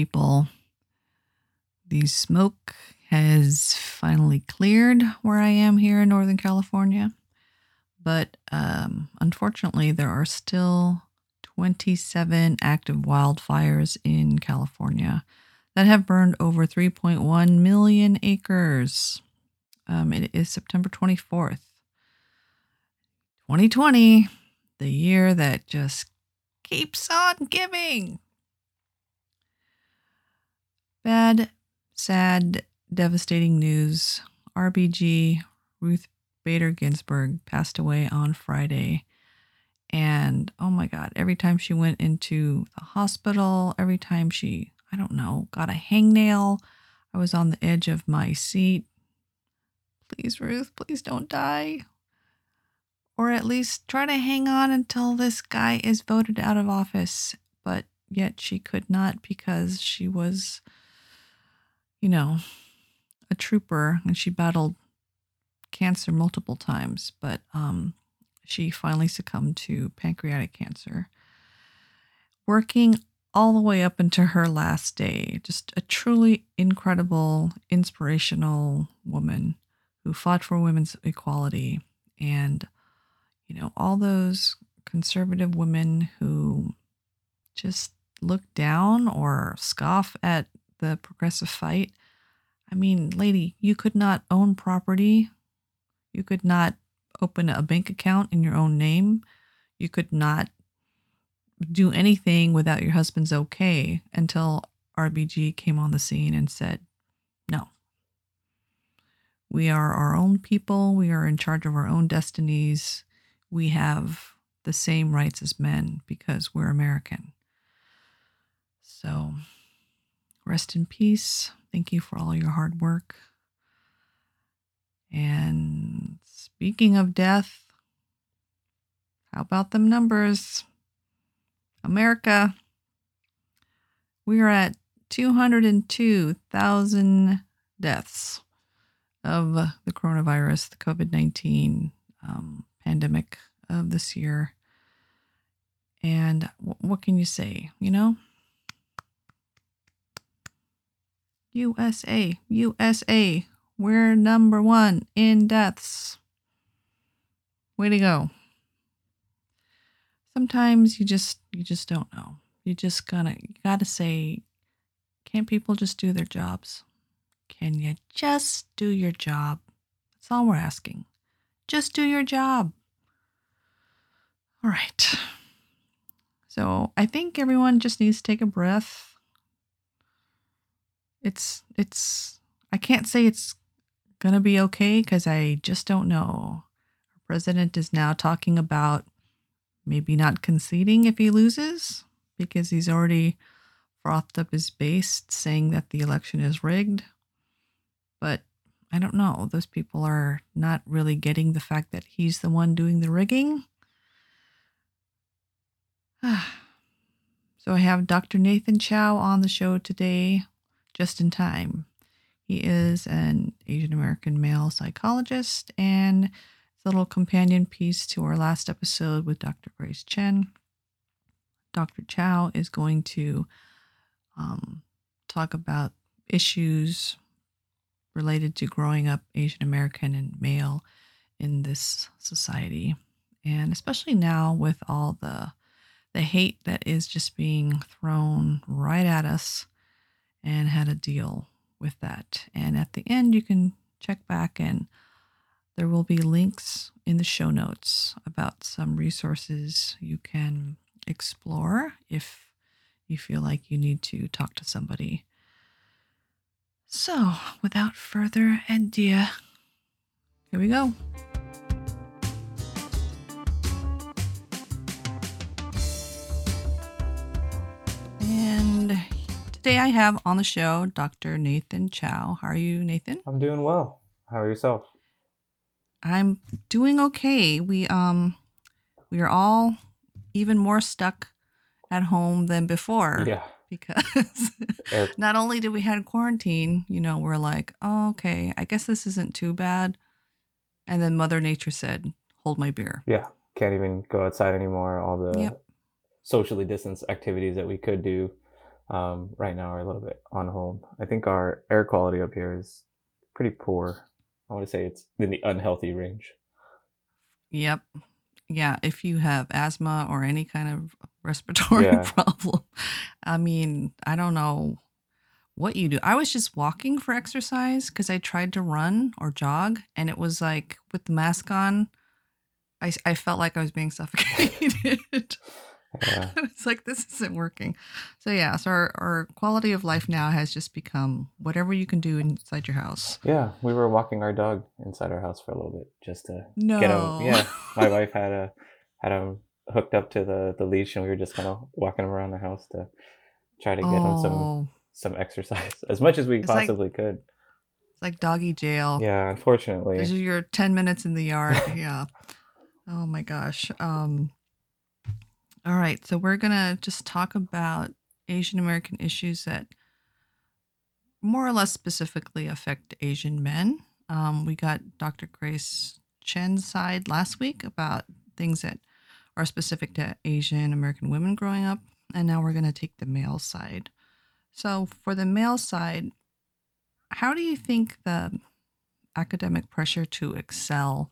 People? The smoke has finally cleared where I am here in Northern California. But um, unfortunately, there are still 27 active wildfires in California that have burned over 3.1 million acres. Um, it is September 24th, 2020, the year that just keeps on giving. Bad, sad, devastating news. RBG Ruth Bader Ginsburg passed away on Friday. And oh my God, every time she went into the hospital, every time she, I don't know, got a hangnail, I was on the edge of my seat. Please, Ruth, please don't die. Or at least try to hang on until this guy is voted out of office. But yet she could not because she was, you know, a trooper and she battled cancer multiple times, but um, she finally succumbed to pancreatic cancer. Working all the way up into her last day, just a truly incredible, inspirational woman who fought for women's equality. And, you know, all those conservative women who just look down or scoff at the progressive fight. I mean, lady, you could not own property you could not open a bank account in your own name. You could not do anything without your husband's okay until RBG came on the scene and said, no. We are our own people. We are in charge of our own destinies. We have the same rights as men because we're American. So, rest in peace. Thank you for all your hard work. And speaking of death, how about them numbers? America, we are at 202,000 deaths of the coronavirus, the COVID 19 um, pandemic of this year. And w- what can you say? You know? USA, USA, we're number one in deaths. Way to go. Sometimes you just you just don't know. You just gotta you gotta say, can't people just do their jobs? Can you just do your job? That's all we're asking. Just do your job. All right. So I think everyone just needs to take a breath. It's it's I can't say it's going to be okay because I just don't know. Our president is now talking about maybe not conceding if he loses because he's already frothed up his base saying that the election is rigged. But I don't know. Those people are not really getting the fact that he's the one doing the rigging. so I have Dr. Nathan Chow on the show today, just in time. He is an Asian American male psychologist, and it's a little companion piece to our last episode with Dr. Grace Chen. Dr. Chow is going to um, talk about issues related to growing up Asian American and male in this society, and especially now with all the the hate that is just being thrown right at us, and how to deal with that. And at the end, you can check back and there will be links in the show notes about some resources you can explore if you feel like you need to talk to somebody. So, without further ado, here we go. Today I have on the show Dr. Nathan Chow. How are you, Nathan? I'm doing well. How are yourself? I'm doing okay. We um we are all even more stuck at home than before. Yeah. Because not only did we had quarantine, you know, we're like, oh, okay, I guess this isn't too bad. And then Mother Nature said, hold my beer. Yeah. Can't even go outside anymore. All the yep. socially distanced activities that we could do um, right now are a little bit on hold. I think our air quality up here is pretty poor. I want to say it's in the unhealthy range. Yep. Yeah, if you have asthma or any kind of respiratory Yeah. problem, I mean, I don't know what you do. I was just walking for exercise because I tried to run or jog, and it was like with the mask on, I, I felt like I was being suffocated. Yeah. it's like this isn't working. So yeah, so our, our quality of life now has just become whatever you can do inside your house. Yeah, we were walking our dog inside our house for a little bit just to No. get him. Yeah, my wife had a had him hooked up to the the leash, and we were just kind of walking him around the house to try to get him some oh, some exercise as much as we It's like- possibly could. it's like doggy jail. Yeah, unfortunately. This is your 10 minutes in the yard. Yeah. oh my gosh. Um all right, so we're going to just talk about Asian American issues that more or less specifically affect Asian men. Um, we got Dr. Grace Chen's side last week about things that are specific to Asian American women growing up, and now we're going to take the male side. So, for the male side, how do you think the academic pressure to excel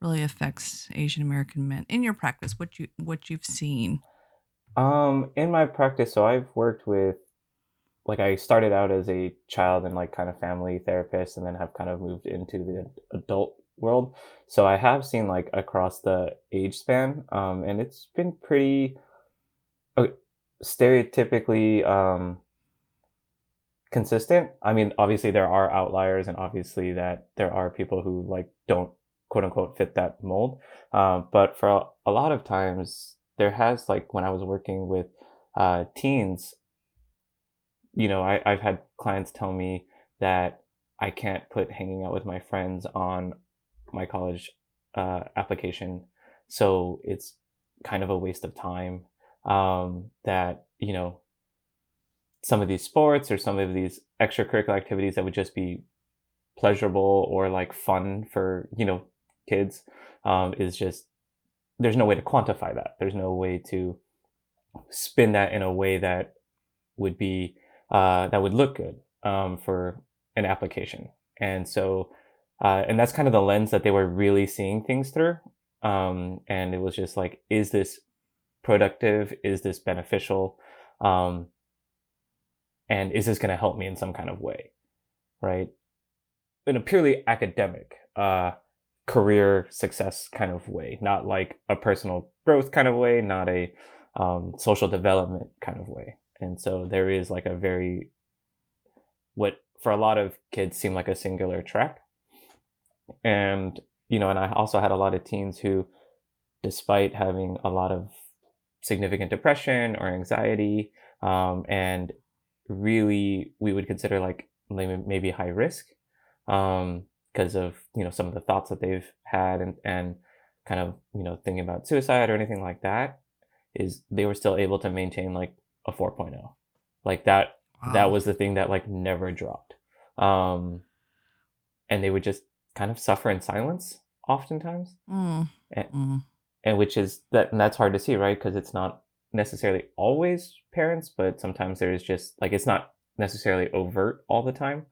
really affects Asian American men in your practice? What you what you've seen? Um, in my practice, so I've worked with, like, I started out as a child and like kind of family therapist, and then have kind of moved into the adult world. So I have seen like across the age span, um, and it's been pretty uh, stereotypically um, consistent. I mean, obviously there are outliers, and obviously that there are people who like don't quote unquote fit that mold. Um, but for a, a lot of times, there has like when I was working with uh, teens, you know, I, I've had clients tell me that I can't put hanging out with my friends on my college uh, application, so it's kind of a waste of time. Um, that you know, some of these sports or some of these extracurricular activities that would just be pleasurable or like fun for you know kids um, is just there's no way to quantify that. There's no way to spin that in a way that would be uh, that would look good um, for an application. And so uh, and that's kind of the lens that they were really seeing things through um, and it was just like is this productive? Is this beneficial? Um, and is this going to help me in some kind of way right? In a purely academic uh, career success kind of way, not like a personal growth kind of way, not a um, social development kind of way. And so there is like a very, what for a lot of kids seem like a singular track. And, you know, and I also had a lot of teens who, despite having a lot of significant depression or anxiety, um, and really we would consider like maybe high risk um, because of you know some of the thoughts that they've had and and kind of you know thinking about suicide or anything like that is they were still able to maintain like a 4.0 like that that was the thing that like never dropped. Um and they would just kind of suffer in silence oftentimes. Mm, and, mm. and which is that and that's hard to see right? Because it's not necessarily always parents but sometimes there's just like it's not necessarily overt all the time.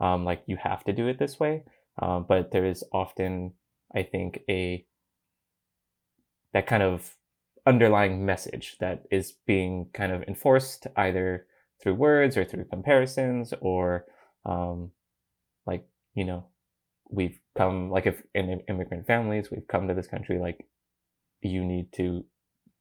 Um, like you have to do it this way um, but there is often i think a that kind of underlying message that is being kind of enforced either through words or through comparisons or um, like you know we've come like if in immigrant families we've come to this country like you need to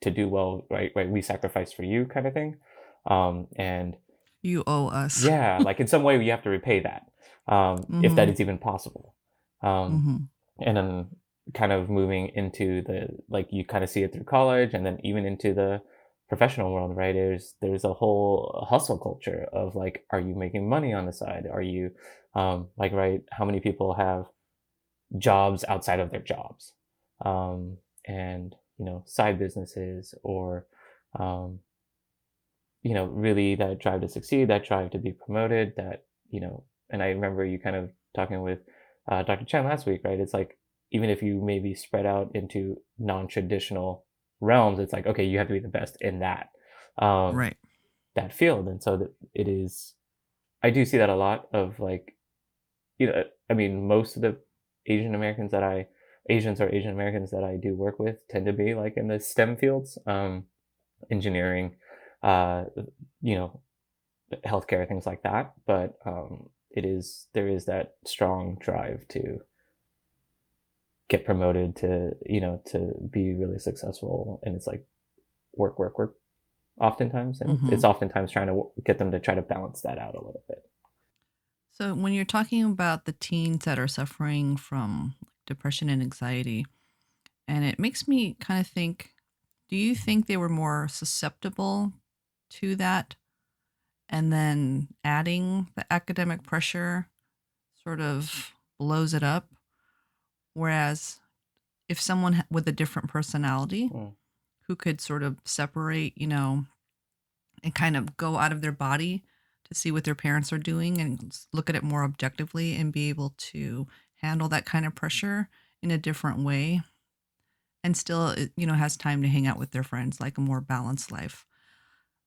to do well right right? We sacrifice for you kind of thing. Um and You owe us. yeah like in some way you have to repay that um if that Mhm. is even possible. Um hmm and then kind of moving into the like you kind of see it through college and then even into the professional world right? There's there's a whole hustle culture of like are you making money on the side? Are you um like right how many people have jobs outside of their jobs? Um and you know side businesses or um you know really that drive to succeed that drive to be promoted that you know and i remember you kind of talking with uh, dr chen last week right? It's like even if you maybe spread out into non-traditional realms it's like okay you have to be the best in that um Right. that field. And so that it is i do see that a lot of like you know i mean most of the asian americans that i asians or asian americans that i do work with tend to be like in the stem fields um engineering uh you know healthcare things like that. But um it is there is that strong drive to get promoted to you know to be really successful. And it's like work work work oftentimes. And hmm it's oftentimes trying to get them to try to balance that out a little bit. So, when you're talking about the teens that are suffering from depression and anxiety, and it makes me kind of think do you think they were more susceptible to that? And then adding the academic pressure sort of blows it up? Whereas if someone with a different personality Mm. who could sort of separate, you know, and kind of go out of their body to see what their parents are doing and look at it more objectively and be able to handle that kind of pressure in a different way and still you know has time to hang out with their friends like a more balanced life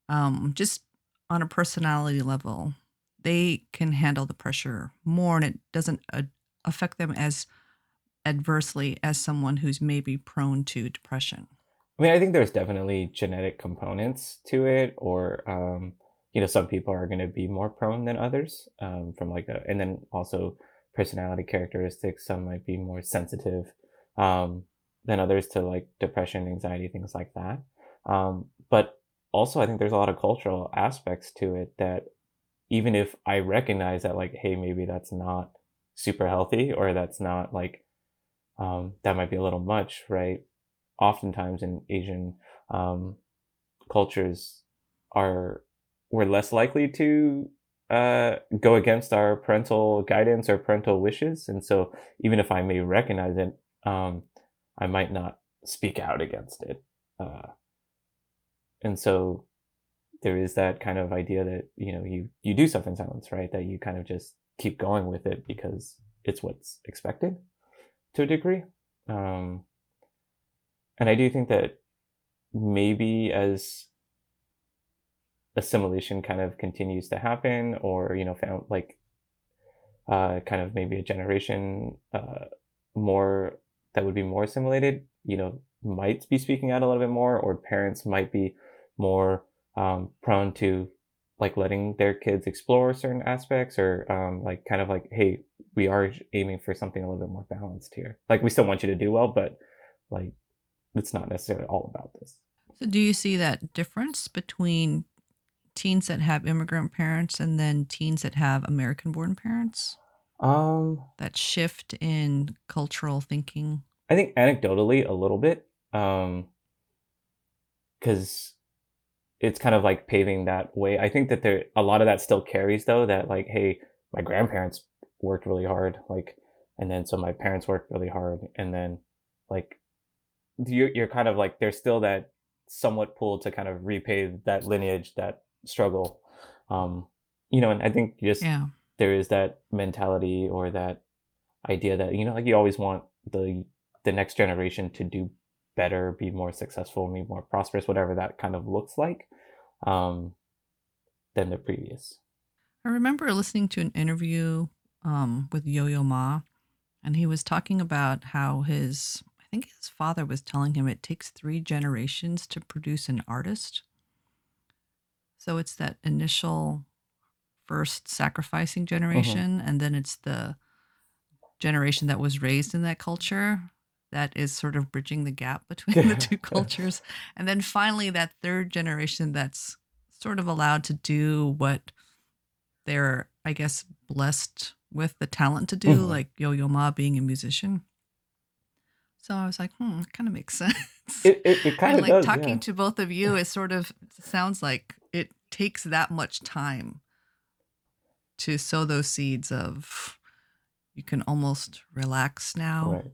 um just on a personality level they can handle the pressure more and it doesn't uh, affect them as adversely as someone who's maybe prone to depression. I mean i think there's definitely genetic components to it or um you know some people are going to be more prone than others um from like a and then also personality characteristics some might be more sensitive um than others to like depression anxiety things like that. Um but also i think there's a lot of cultural aspects to it that even if I recognize that like, hey, maybe that's not super healthy or that's not like um, that might be a little much, right? Oftentimes in Asian um, cultures are we're less likely to uh, go against our parental guidance or parental wishes, and so even if I may recognize it, um, I might not speak out against it. Uh, and so there is that kind of idea that you know you you do stuff in silence right? That you kind of just keep going with it because it's what's expected to a degree. Um and i do think that maybe as assimilation kind of continues to happen or you know found like uh kind of maybe a generation uh more that would be more assimilated you know might be speaking out a little bit more or parents might be more um, prone to like letting their kids explore certain aspects or um, like kind of like hey we are aiming for something a little bit more balanced here. Like we still want you to do well but like it's not necessarily all about this. So do you see that difference between teens that have immigrant parents and then teens that have american born parents? Um that shift in cultural thinking? I think anecdotally a little bit um because it's kind of like paving that way. I think that there a lot of that still carries though that like hey, my grandparents worked really hard like and then so my parents worked really hard and then like you're you're kind of like there's still that somewhat pull to kind of repay that lineage, that struggle. Um you know, and I think just yeah there is that mentality or that idea that you know like you always want the the next generation to do better, be more successful, be more prosperous, whatever that kind of looks like, um, than the previous. i remember listening to an interview um, with yo-yo ma and he was talking about how his i think his father was telling him it takes three generations to produce an artist. So it's that initial first sacrificing hmm generation and then it's the generation that was raised in that culture that is sort of bridging the gap between the two cultures. And then finally that third generation that's sort of allowed to do what they're i guess blessed with the talent to do hmm like yo-yo ma being a musician. So i was like hmm it kind of makes sense. It it, it kind of like does, talking yeah. to both of you it sort of sounds like it takes that much time to sow those seeds of you can almost relax now Right.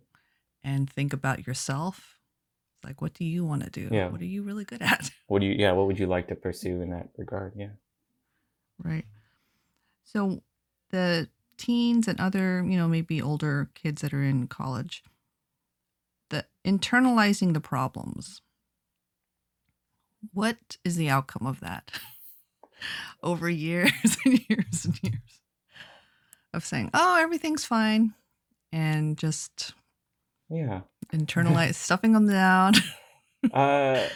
And think about yourself like what do you want to do Yeah. what are you really good at What do you? Yeah. What would you like to pursue in that regard? Yeah. right so the teens and other you know maybe older kids that are in college the internalizing the problems what is the outcome of that over years and years and years of saying, "Oh, everything's fine," and just Yeah. internalize stuffing them down. Uh,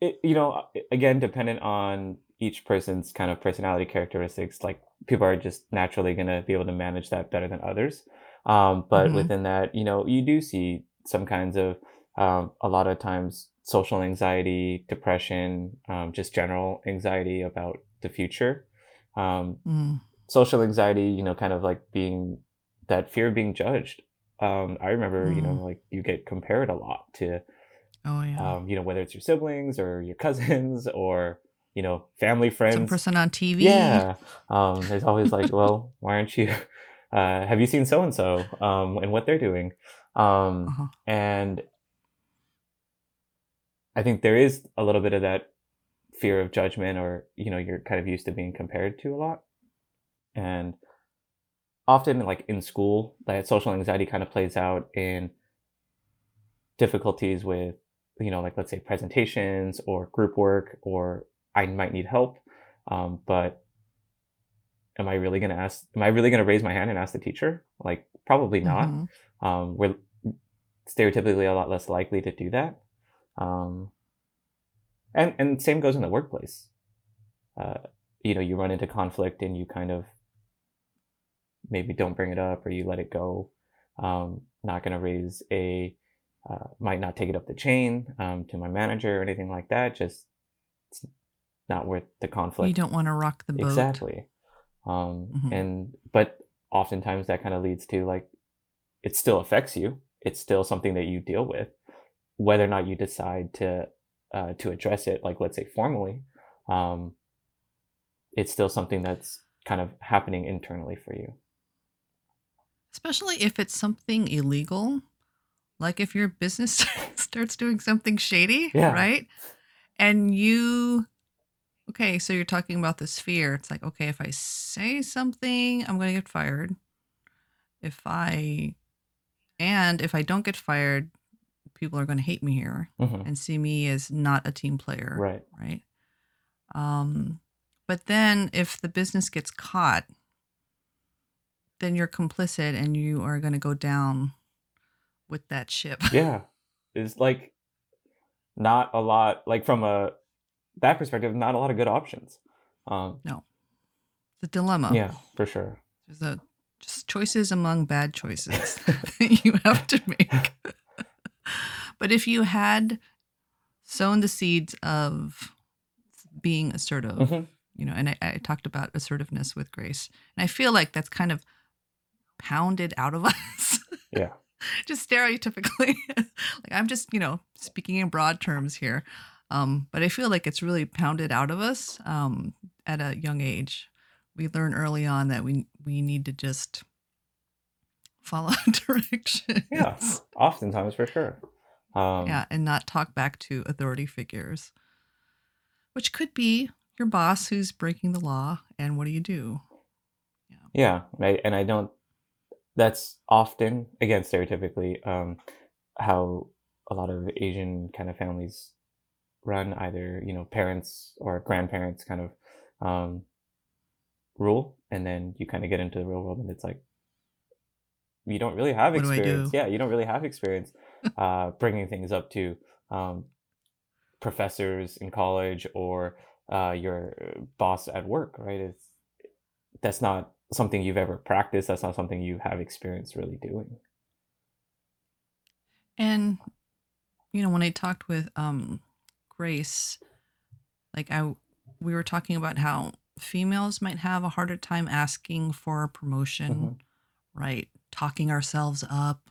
it, you know, uh, again, dependent on each person's kind of personality characteristics, like people are just naturally going to be able to manage that better than others. Um, but hmm within that, you know, you do see some kinds of, um, a lot of times, social anxiety, depression, um, just general anxiety about the future. Um, Mm. social anxiety, you know, kind of like being that fear of being judged. Um, I remember, you know, Mm. like you get compared a lot to Oh yeah, um, you know, whether it's your siblings or your cousins or, you know, family, some friends. person on TV. Yeah. Um, there's always like, well, why aren't you, uh, have you seen so and so, um, and what they're doing? Um, Uh-huh. and I think there is a little bit of that fear of judgment or, you know, you're kind of used to being compared to a lot. And often, like in school, that social anxiety kind of plays out in difficulties with, you know, like let's say presentations or group work, or I might need help. Um, but am I really going to ask, am I really going to raise my hand and ask the teacher? Like, probably not. hmm Um, we're stereotypically a lot less likely to do that. Um, and, and same goes in the workplace. Uh, you know, you run into conflict and you kind of maybe don't bring it up or you let it go. Um, not going to raise a, uh, might not take it up the chain um, to my manager or anything like that. Just it's not worth the conflict. You don't want to rock the boat. Exactly. Um, hmm and but oftentimes that kind of leads to like it still affects you. It's still something that you deal with, whether or not you decide to uh, to address it. Like let's say formally, um, it's still something that's kind of happening internally for you. Especially if it's something illegal, like if your business starts doing something shady, Yeah. right? And you, okay, so you're talking about this fear. It's like, okay, if I say something, I'm going to get fired. If I, and if I don't get fired, people are going to hate me here hmm and see me as not a team player, Right. right? Um, but then if the business gets caught, then you're complicit and you are going to go down with that ship. Yeah. It's like not a lot. Like from a that perspective, not a lot of good options. Um, no, The dilemma. yeah, for sure. There's a just choices among bad choices that you have to make. but if you had sown the seeds of being assertive, hmm you know, and I, I talked about assertiveness with Grace, and I feel like that's kind of pounded out of us. Yeah. just stereotypically like i'm just you know speaking in broad terms here um, but i feel like it's really pounded out of us um, at a young age we learn early on that we we need to just follow directions Yeah. Oftentimes, for sure. Um, yeah and not talk back to authority figures which could be your boss who's breaking the law and what do you do yeah Yeah, and I and I don't. That's often again stereotypically um, how a lot of Asian kind of families run. Either you know parents or grandparents kind of um, rule, and then you kind of get into the real world, and it's like you don't really have what do experience. do Yeah, you don't really have experience uh, bringing things up to um, professors in college or uh, your boss at work, right? It's that's not something you've ever practiced. That's not something you have experience really doing. and you know when i talked with um grace like i we were talking about how females might have a harder time asking for a promotion hmm right talking ourselves up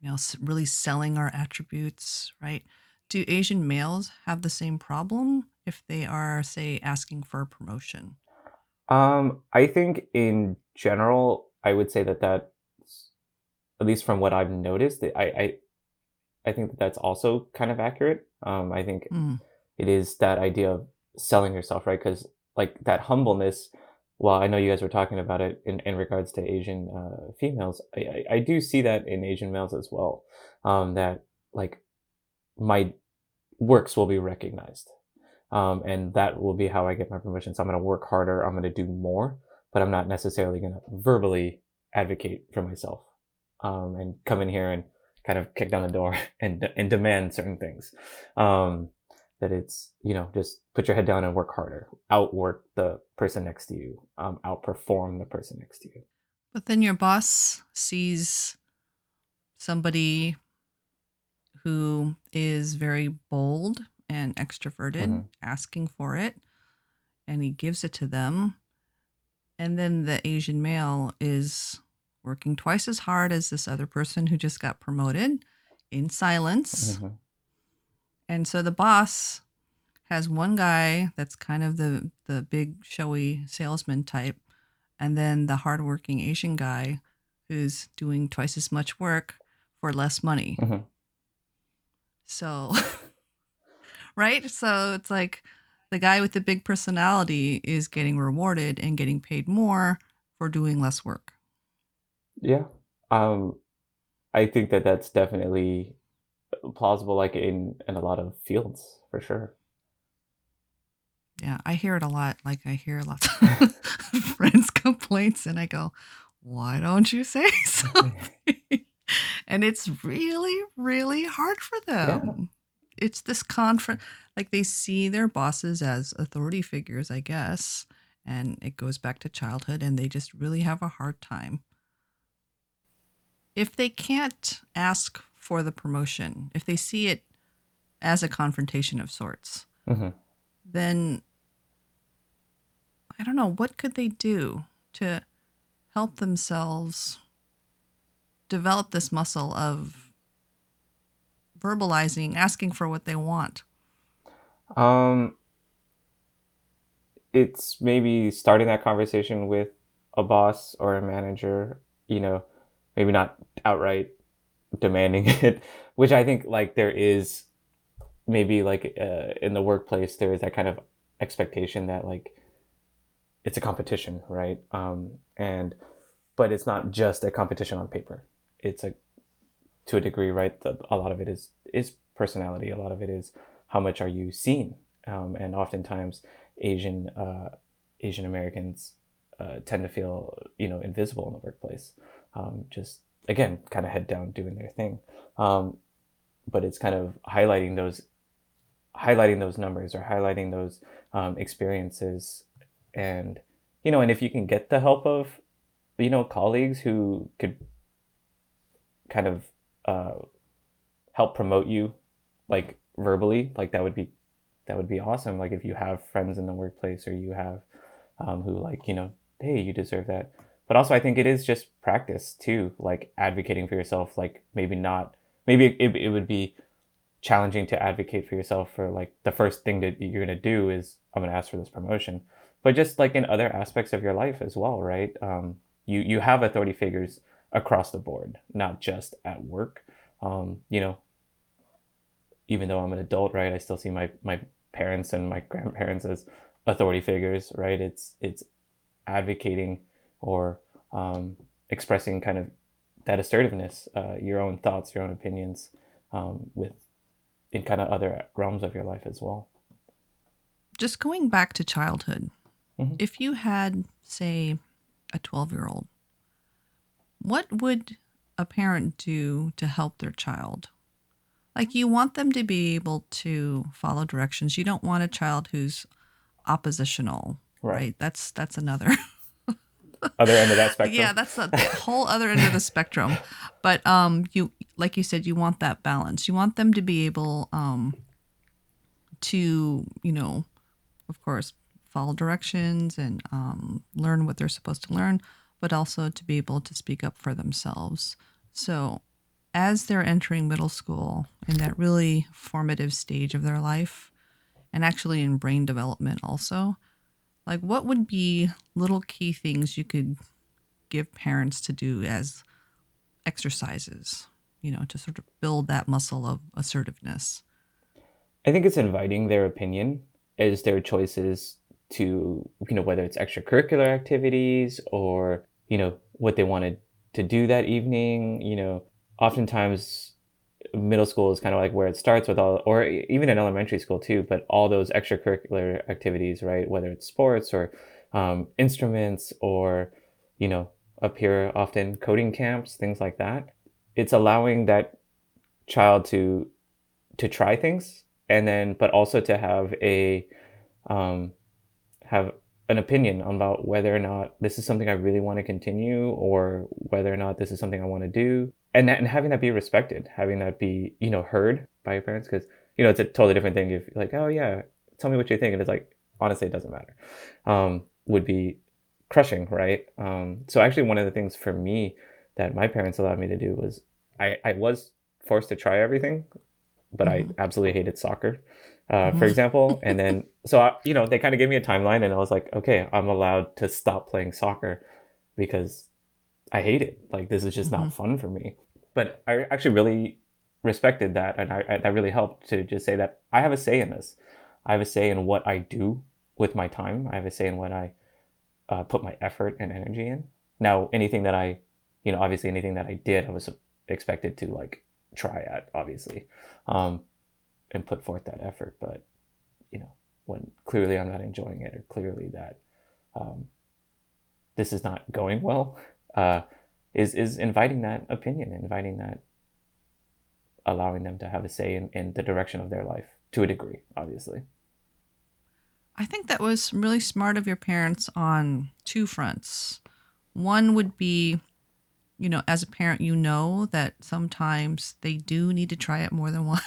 you know really selling our attributes right do asian males have the same problem if they are say asking for a promotion Um, I think in general, I would say that that, at least from what I've noticed, I, I, I think that that's also kind of accurate. Um, I think Mm, it is that idea of selling yourself, right? Because like that humbleness, Well, I know you guys were talking about it in, in regards to Asian uh, females, I, I, I do see that in Asian males as well. Um, that like my works will be recognized. Um, and that will be how I get my promotion. So I'm going to work harder. I'm going to do more, but I'm not necessarily going to verbally advocate for myself um, and come in here and kind of kick down the door and and demand certain things. Um, that it's you know just put your head down and work harder, outwork the person next to you, um, outperform the person next to you. But then your boss sees somebody who is very bold and extroverted, Mhm. asking for it, and he gives it to them. And then the Asian male is working twice as hard as this other person who just got promoted in silence. Mhm. And so the boss has one guy that's kind of the the big showy salesman type, and then the hardworking Asian guy who's doing twice as much work for less money. Mhm. So, right? So it's like the guy with the big personality is getting rewarded and getting paid more for doing less work. Yeah. Um, I think that that's definitely plausible, like in in a lot of fields for sure. Yeah, I hear it a lot. Like I hear lots of friends' complaints, and I go, "Why don't you say something?" and it's really, really hard for Yeah. It's this confront, like they see their bosses as authority figures, I guess, and it goes back to childhood, and they just really have a hard time. If they can't ask for the promotion, if they see it as a confrontation of sorts, Mhm. then I don't know, what could they do to help themselves develop this muscle of verbalizing, asking for what they want? Um, it's maybe starting that conversation with a boss or a manager, you know, maybe not outright demanding it, which I think like there is maybe like uh, in the workplace there is that kind of expectation that like it's a competition, right? Um, and but it's not just a competition on paper. It's a to a degree, right? The, a lot of it is is personality. A lot of it is how much are you seen, um, and oftentimes Asian uh, Asian Americans uh, tend to feel you know invisible in the workplace. Um, just again, kind of head down doing their thing. Um, but it's kind of highlighting those highlighting those numbers or highlighting those um, experiences and you know and if you can get the help of you know colleagues who could kind of uh, help promote you like verbally like that would be that would be awesome. Like if you have friends in the workplace or you have um, who like you know hey you deserve that. But also i think it is just practice too like advocating for yourself like maybe not maybe it, it would be challenging to advocate for yourself for like the first thing that you're going to do is i'm going to ask for this promotion. But just like in other aspects of your life as well right? Um, you you have authority figures across the board not just at work. Um, you know even though i'm an adult right i still see my my parents and my grandparents as authority figures right? It's it's advocating or um, expressing kind of that assertiveness uh, your own thoughts your own opinions um, with in kind of other realms of your life as well. Just going back to childhood, Mhm. if you had, say, a 12 year old, what would a parent do to help their child? Like, you want them to be able to follow directions. You don't want a child who's oppositional, Right. right? That's that's another. other end of that spectrum Yeah, that's the, the whole other end of the spectrum. But um, you like you said, you want that balance. You want them to be able um, to, you know, of course, follow directions and um, learn what they're supposed to learn, but also to be able to speak up for themselves. So, as they're entering middle school in that really formative stage of their life, and actually in brain development also, like what would be little key things you could give parents to do as exercises, you know, to sort of build that muscle of assertiveness? I think it's inviting their opinion as their choices to, you know, whether it's extracurricular activities or, you know, what they wanted to do that evening. You know, oftentimes middle school is kind of like where it starts with all, or even in elementary school too, but all those extracurricular activities, right? Whether it's sports or um, instruments or, you know, up here often coding camps, things like that. It's allowing that child to to try things and then but also to have a um, have an opinion about whether or not this is something I really want to continue or whether or not this is something I want to do. And that, and having that be respected, having that be, you know, heard by your parents. Cause, you know, it's a totally different thing if like, oh yeah, tell me what you think. And it's like, honestly, it doesn't matter. Um, would be crushing, right? Um, so actually one of the things for me that my parents allowed me to do was I, I was forced to try everything, but I Mhm. absolutely hated soccer uh, for Mhm. example. And then, so, I, you know, they kind of gave me a timeline and I was like, okay, I'm allowed to stop playing soccer because I hate it. Like, this is just Mhm. not fun for me. But I actually really respected that. And I, I, that really helped to just say that I have a say in this. I have a say in what I do with my time. I have a say in what I uh, put my effort and energy in. Now, anything that I, you know, obviously anything that I did, I was expected to like try at, obviously. Um, and put forth that effort. But you know, when clearly I'm not enjoying it, or clearly that um, this is not going well, uh, is is inviting that opinion, inviting that, allowing them to have a say in, in the direction of their life to a degree, obviously. I think that was really smart of your parents on two fronts. One would be, you know, as a parent, you know that sometimes they do need to try it more than once.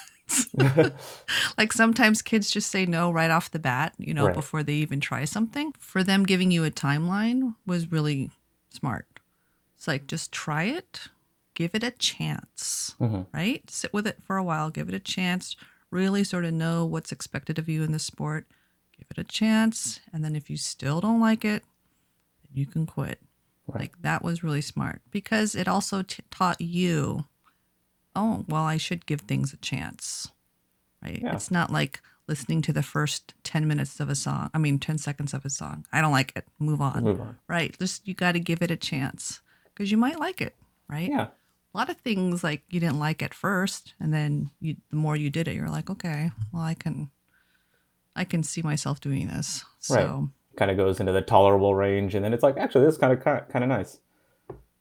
like sometimes kids just say no right off the bat, you know, Right. before they even try something. For them giving you a timeline was really smart. It's like just try it, give it a chance, Mhm. right? Sit with it for a while, give it a chance, really sort of know what's expected of you in the sport, give it a chance, and then if you still don't like it, then you can quit. Right. Like that was really smart because it also t- taught you, oh, well, I should give things a chance, right? Yeah. It's not like listening to the first 10 minutes of a song, I mean, 10 seconds of a song. I don't like it. Move on. Move on. Right. Just you got to give it a chance because you might like it, right? Yeah. A lot of things like you didn't like at first, and then you, the more you did it, you're like, okay, well, I can, I can see myself doing this. So, Right. Kind of goes into the tolerable range, and then it's like, actually, this is kind of kind of nice.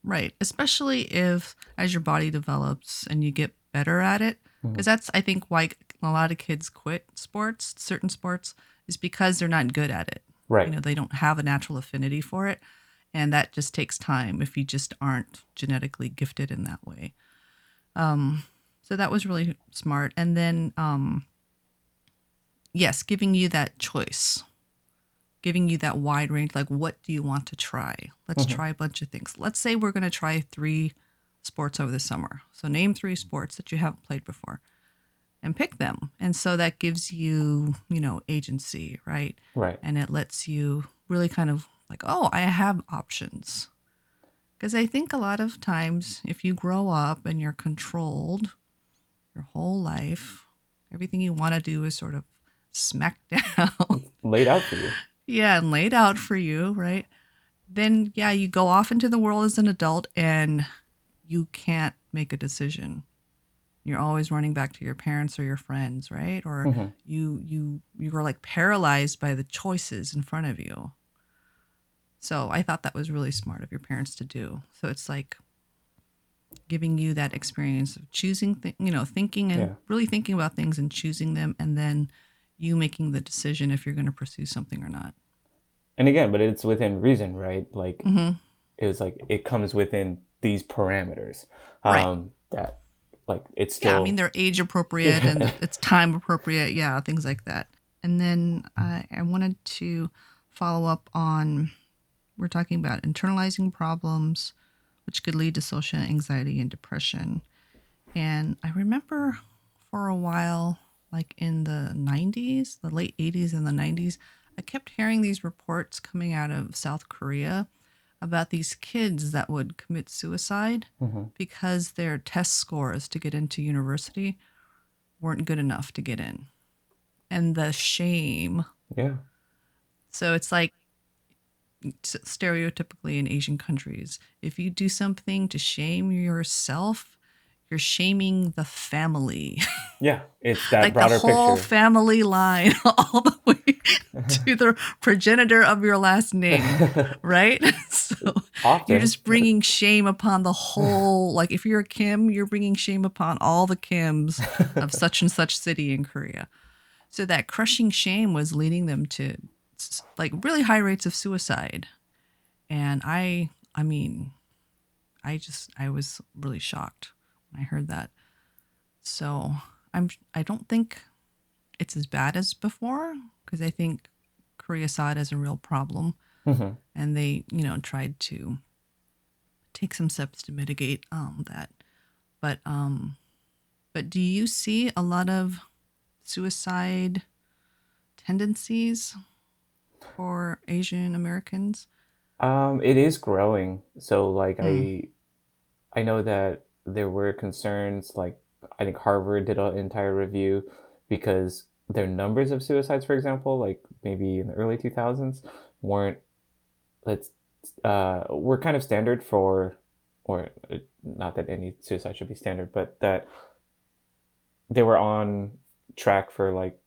Right. Especially if as your body develops and you get better at it, because that's I think why a lot of kids quit sports, certain sports, is because they're not good at it. Right. You know, they don't have a natural affinity for it. And that just takes time if you just aren't genetically gifted in that way. Um, so that was really smart. And then, um, yes, giving you that choice, giving you that wide range. Like, what do you want to try? Let's Mhm. try a bunch of things. Let's say we're going to try three sports over the summer. So, name three sports that you haven't played before and pick them. And so that gives you, you know, agency, right? right. and it lets you really kind of like, oh, I have options. Because I think a lot of times, if you grow up and you're controlled your whole life, everything you want to do is sort of smacked down. Laid out for you. Yeah, and laid out for you, right? Then, yeah, you go off into the world as an adult and you can't make a decision. You're always running back to your parents or your friends, right? Or Mhm. you you you are like paralyzed by the choices in front of you. So I thought that was really smart of your parents to do. So it's like giving you that experience of choosing, th- you know, thinking and Yeah. really thinking about things and choosing them, and then you making the decision if you're going to pursue something or not. And again, but it's within reason, right? Like hmm it was like it comes within these parameters. Right. Um, that like it's Yeah, I mean they're age appropriate and it's time appropriate. Yeah, things like that. And then I, I wanted to follow up on we're talking about internalizing problems, which could lead to social anxiety and depression. And I remember for a while, like in the 90s, the late 80s and the 90s, I kept hearing these reports coming out of South Korea about these kids that would commit suicide Mhm. because their test scores to get into university weren't good enough to get in. And the shame. yeah. So it's like stereotypically in Asian countries, if you do something to shame yourself, you're shaming the family. Yeah, it's that like the broader whole picture. family line all the way to the progenitor of your last name, right? So you're just bringing shame upon the whole like if you're a Kim, you're bringing shame upon all the Kims of such and such city in Korea. So that crushing shame was leading them to like really high rates of suicide. And I I mean, I just I was really shocked I heard that. So, I'm I don't think it's as bad as before because I think Korea saw it as a real problem Mhm. and they, you know, tried to take some steps to mitigate um that. But um but do you see a lot of suicide tendencies for Asian Americans? Um, it is growing. So like Mm. I I know that there were concerns like I think Harvard did an entire review because their numbers of suicides, for example, like maybe in the early 2000s, weren't let's uh were kind of standard for or uh, not that any suicide should be standard, but that they were on track for like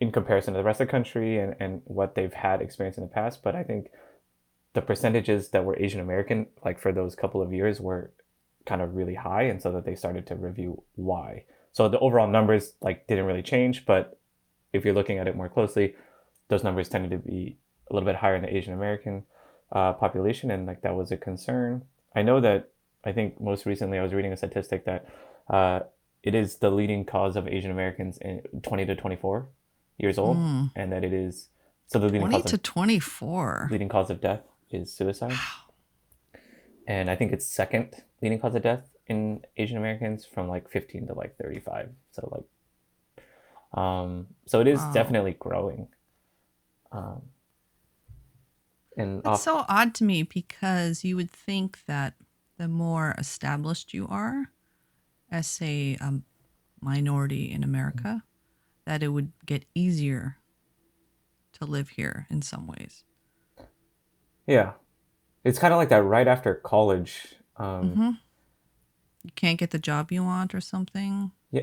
in comparison to the rest of the country and, and what they've had experienced in the past. But I think the percentages that were Asian American, like for those couple of years, were kind of really high, and so that they started to review why. So the overall numbers like didn't really change, but if you're looking at it more closely, those numbers tended to be a little bit higher in the Asian American uh, population, and like that was a concern. I know that I think most recently I was reading a statistic that uh, it is the leading cause of Asian Americans in 20 to 24 years old, Mm. and that it is so the leading 20 cause to of 24. leading cause of death is suicide, and I think it's second leading cause of death in Asian Americans from like 15 to like 35. So like, um, so it is Wow. definitely growing. Um, and It's off, so odd to me because you would think that the more established you are as, say, a minority in America, that it would get easier to live here in some ways. yeah, it's kind of like that right after college. Um, hmm You can't get the job you want or something. yeah,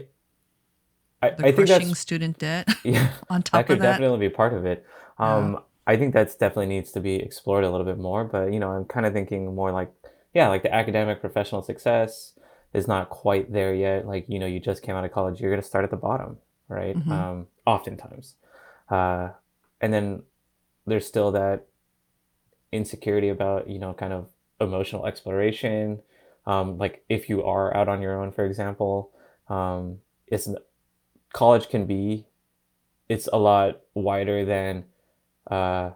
I, The I think that's student debt yeah. on That top could of that. definitely be part of it. Yeah. Um, I think that's definitely needs to be explored a little bit more. But you know, I'm kind of thinking more like, yeah, like the academic professional success is not quite there yet. Like you know, you just came out of college, you're gonna start at the bottom, right? Mhm. Um, oftentimes, uh, and then there's still that insecurity about you know kind of emotional exploration. Um, like if you are out on your own, for example, um, it's college can be it's a lot wider than uh,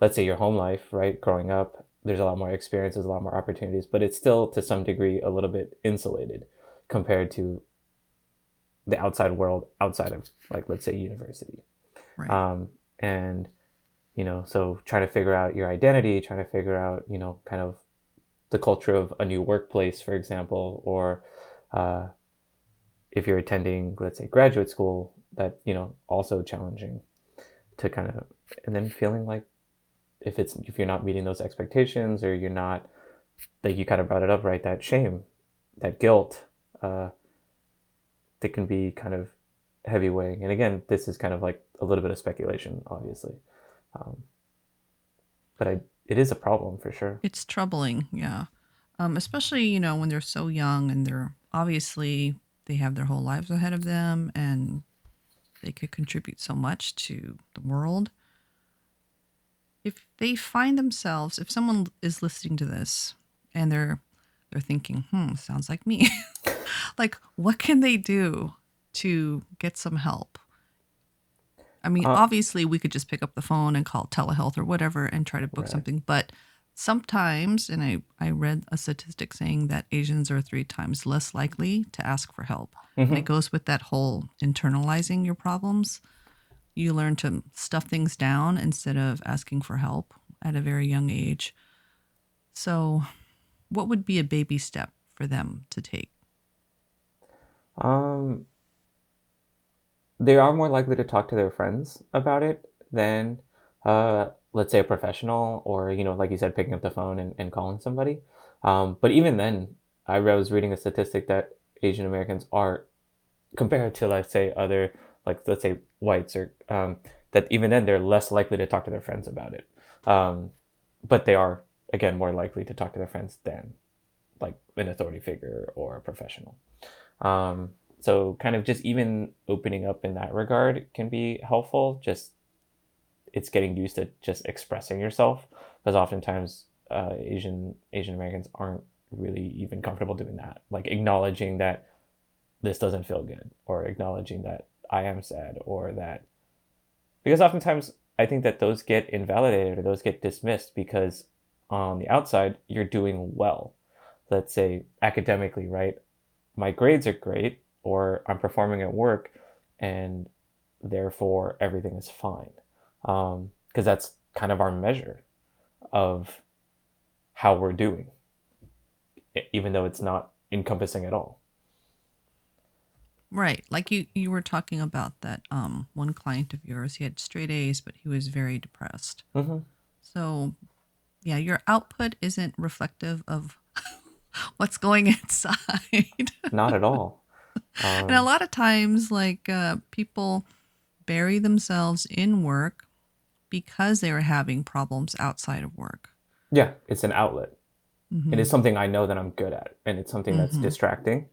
let's say your home life right growing up there's a lot more experiences a lot more opportunities but it's still to some degree a little bit insulated compared to the outside world outside of like let's say university Right. um, and you know so trying to figure out your identity trying to figure out you know kind of the culture of a new workplace for example or uh, if you're attending let's say graduate school that you know also challenging to kind of and then feeling like if it's if you're not meeting those expectations or you're not like you kind of brought it up right that shame that guilt uh, that can be kind of heavy weighing. And again this is kind of like a little bit of speculation obviously um, but I it is a problem for sure It's troubling, yeah. Um, especially, you know, when they're so young and they're obviously they have their whole lives ahead of them and they could contribute so much to the world. If they find themselves, if someone is listening to this and they're they're thinking, hmm, sounds like me. like, what can they do to get some help? I mean, Uh, obviously, we could just pick up the phone and call telehealth or whatever and try to book Right. something. But sometimes, and I, I read a statistic saying that Asians are three times less likely to ask for help. And Mhm. it goes with that whole internalizing your problems. You learn to stuff things down instead of asking for help at a very young age. So, what would be a baby step for them to take? Um, they are more likely to talk to their friends about it than, uh, let's say a professional or, you know, like you said, picking up the phone and, and calling somebody. Um, but even then, I was reading a statistic that Asian Americans are compared to let's say other like let's say whites or um, that even then they're less likely to talk to their friends about it. Um, but they are again more likely to talk to their friends than like an authority figure or a professional. So kind of just even opening up in that regard can be helpful. Just it's getting used to just expressing yourself because oftentimes uh, Asian Asian Americans aren't really even comfortable doing that. Like acknowledging that this doesn't feel good or acknowledging that I am sad or that because oftentimes I think that those get invalidated or those get dismissed because on the outside you're doing well. Let's say academically, right? My grades are great or I'm performing at work and therefore everything is fine. Because um, that's kind of our measure of how we're doing, even though it's not encompassing at all. Right. Like you you were talking about that um one client of yours, he had straight A's but he was very depressed. Mm-hmm. So, yeah, your output isn't reflective of what's going inside. Not at all. Um, and a lot of times like uh people bury themselves in work because they were having problems outside of work. Yeah, it's an outlet. Mhm. It is something I know that I'm good at, and it's something that's Mhm. distracting.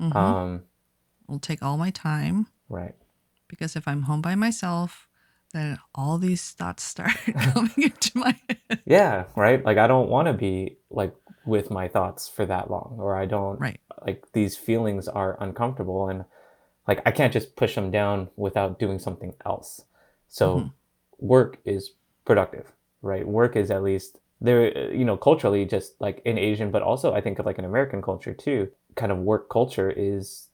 Mhm. Um, will take all my time right. because if I'm home by myself, then all these thoughts start coming into my head. Yeah, right. Like I don't want to be like with my thoughts for that long, or I don't Right. like these feelings are uncomfortable, and like I can't just push them down without doing something else. So Mhm. work is productive, right? Work is at least there, you know, culturally, just like in Asian, but also I think of like an American culture too. Kind of work culture is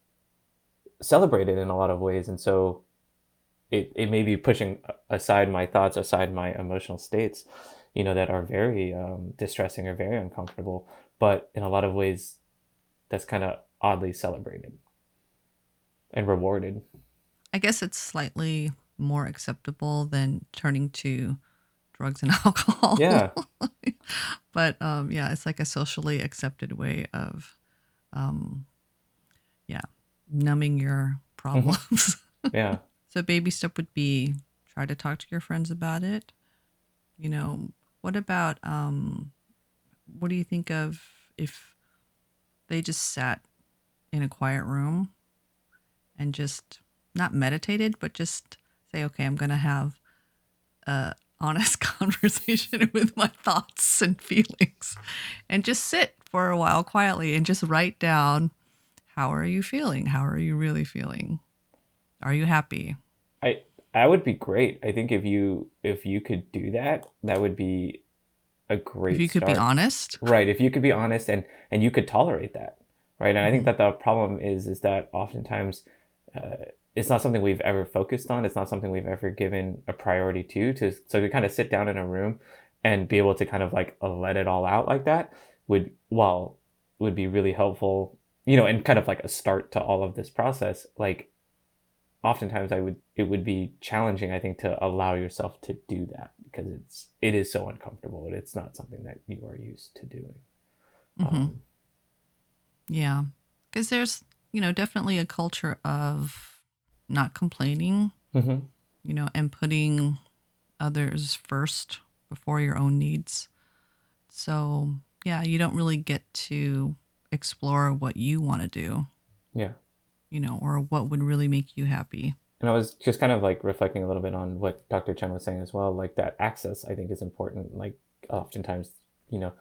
celebrated in a lot of ways, and so it it may be pushing aside my thoughts, aside my emotional states, you know, that are very um, distressing or very uncomfortable. But in a lot of ways, that's kind of oddly celebrated and rewarded. I guess it's slightly more acceptable than turning to drugs and alcohol. Yeah. but um, yeah, it's like a socially accepted way of, um, yeah, numbing your problems. Yeah. so baby step would be try to talk to your friends about it. You know, what about um, what do you think of if they just sat in a quiet room and just not meditated, but just say, okay, I'm gonna have a honest conversation with my thoughts and feelings, and just sit for a while quietly and just write down how are you feeling? How are you really feeling? Are you happy? I that would be great. I think if you if you could do that, that would be a great if you could be honest. Right. If you could be honest and and you could tolerate that. Right. And I think Mhm. that the problem is is that oftentimes uh, it's not something we've ever focused on. It's not something we've ever given a priority to. To so to kind of sit down in a room and be able to kind of like let it all out like that would well would be really helpful. You know, and kind of like a start to all of this process. Like oftentimes I would it would be challenging I think to allow yourself to do that because it's it is so uncomfortable and it's not something that you are used to doing. Mm-hmm. Um, Yeah. Because there's, you know, definitely a culture of not complaining, mhm. you know, and putting others first before your own needs. So, yeah, you don't really get to explore what you want to do, Yeah. You know, or what would really make you happy. And I was just kind of like reflecting a little bit on what Dr. Chen was saying as well, like that access I think is important. Like oftentimes, you know,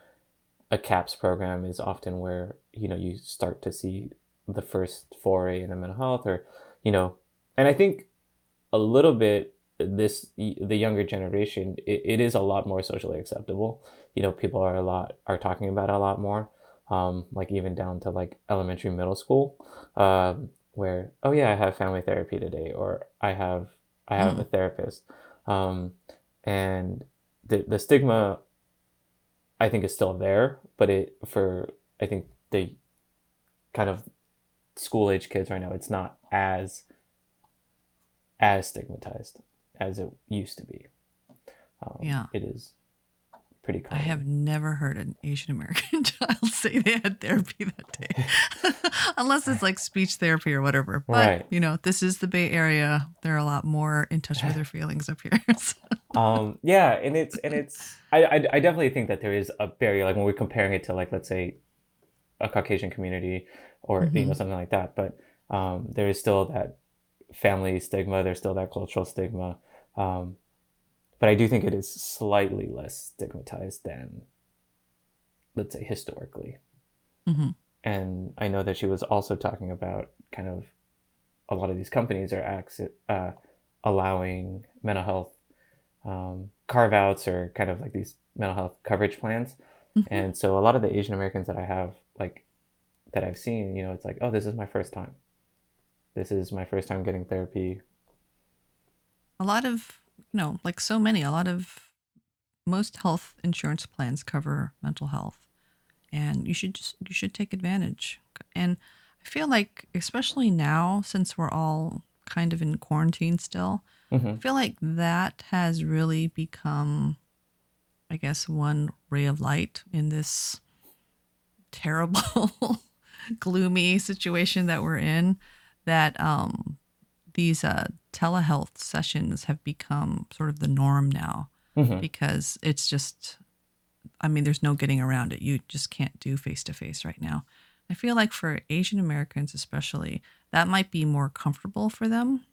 a CAPS program is often where, you know, you start to see the first foray into mental health or, you know, and I think a little bit this the younger generation it, it is a lot more socially acceptable you know people are a lot are talking about a lot more um like even down to like elementary middle school um where oh yeah i have family therapy today or i have i have a Mm. therapist um and the the stigma i think is still there but it for i think the kind of school age kids right now it's not as as stigmatized as it used to be um, Yeah. it is pretty I have never heard an Asian American child say they had therapy that day, unless it's like speech therapy or whatever. But Right. you know, this is the Bay Area. They're a lot more in touch with their feelings up here. So- Um, yeah, and it's and it's I, I I definitely think that there is a barrier, like when we're comparing it to like let's say a Caucasian community or you know Mhm. something like that. But um, there is still that family stigma. There's still that cultural stigma. Um, but I do think it is slightly less stigmatized than let's say historically. Mhm. And I know that she was also talking about kind of a lot of these companies are acci- uh, allowing mental health um, carve outs or kind of like these mental health coverage plans. Mhm. And so a lot of the Asian Americans that I have, like that I've seen, you know, it's like, oh, this is my first time. This is my first time getting therapy. a lot of you know like so many a lot of most health insurance plans cover mental health and you should just you should take advantage. And i feel like especially now since we're all kind of in quarantine still hmm i feel like that has really become i guess one ray of light in this terrible gloomy situation that we're in that um these uh telehealth sessions have become sort of the norm now hmm because it's just I mean there's no getting around it. You just can't do face to face right now. I feel like for Asian Americans especially, that might be more comfortable for them.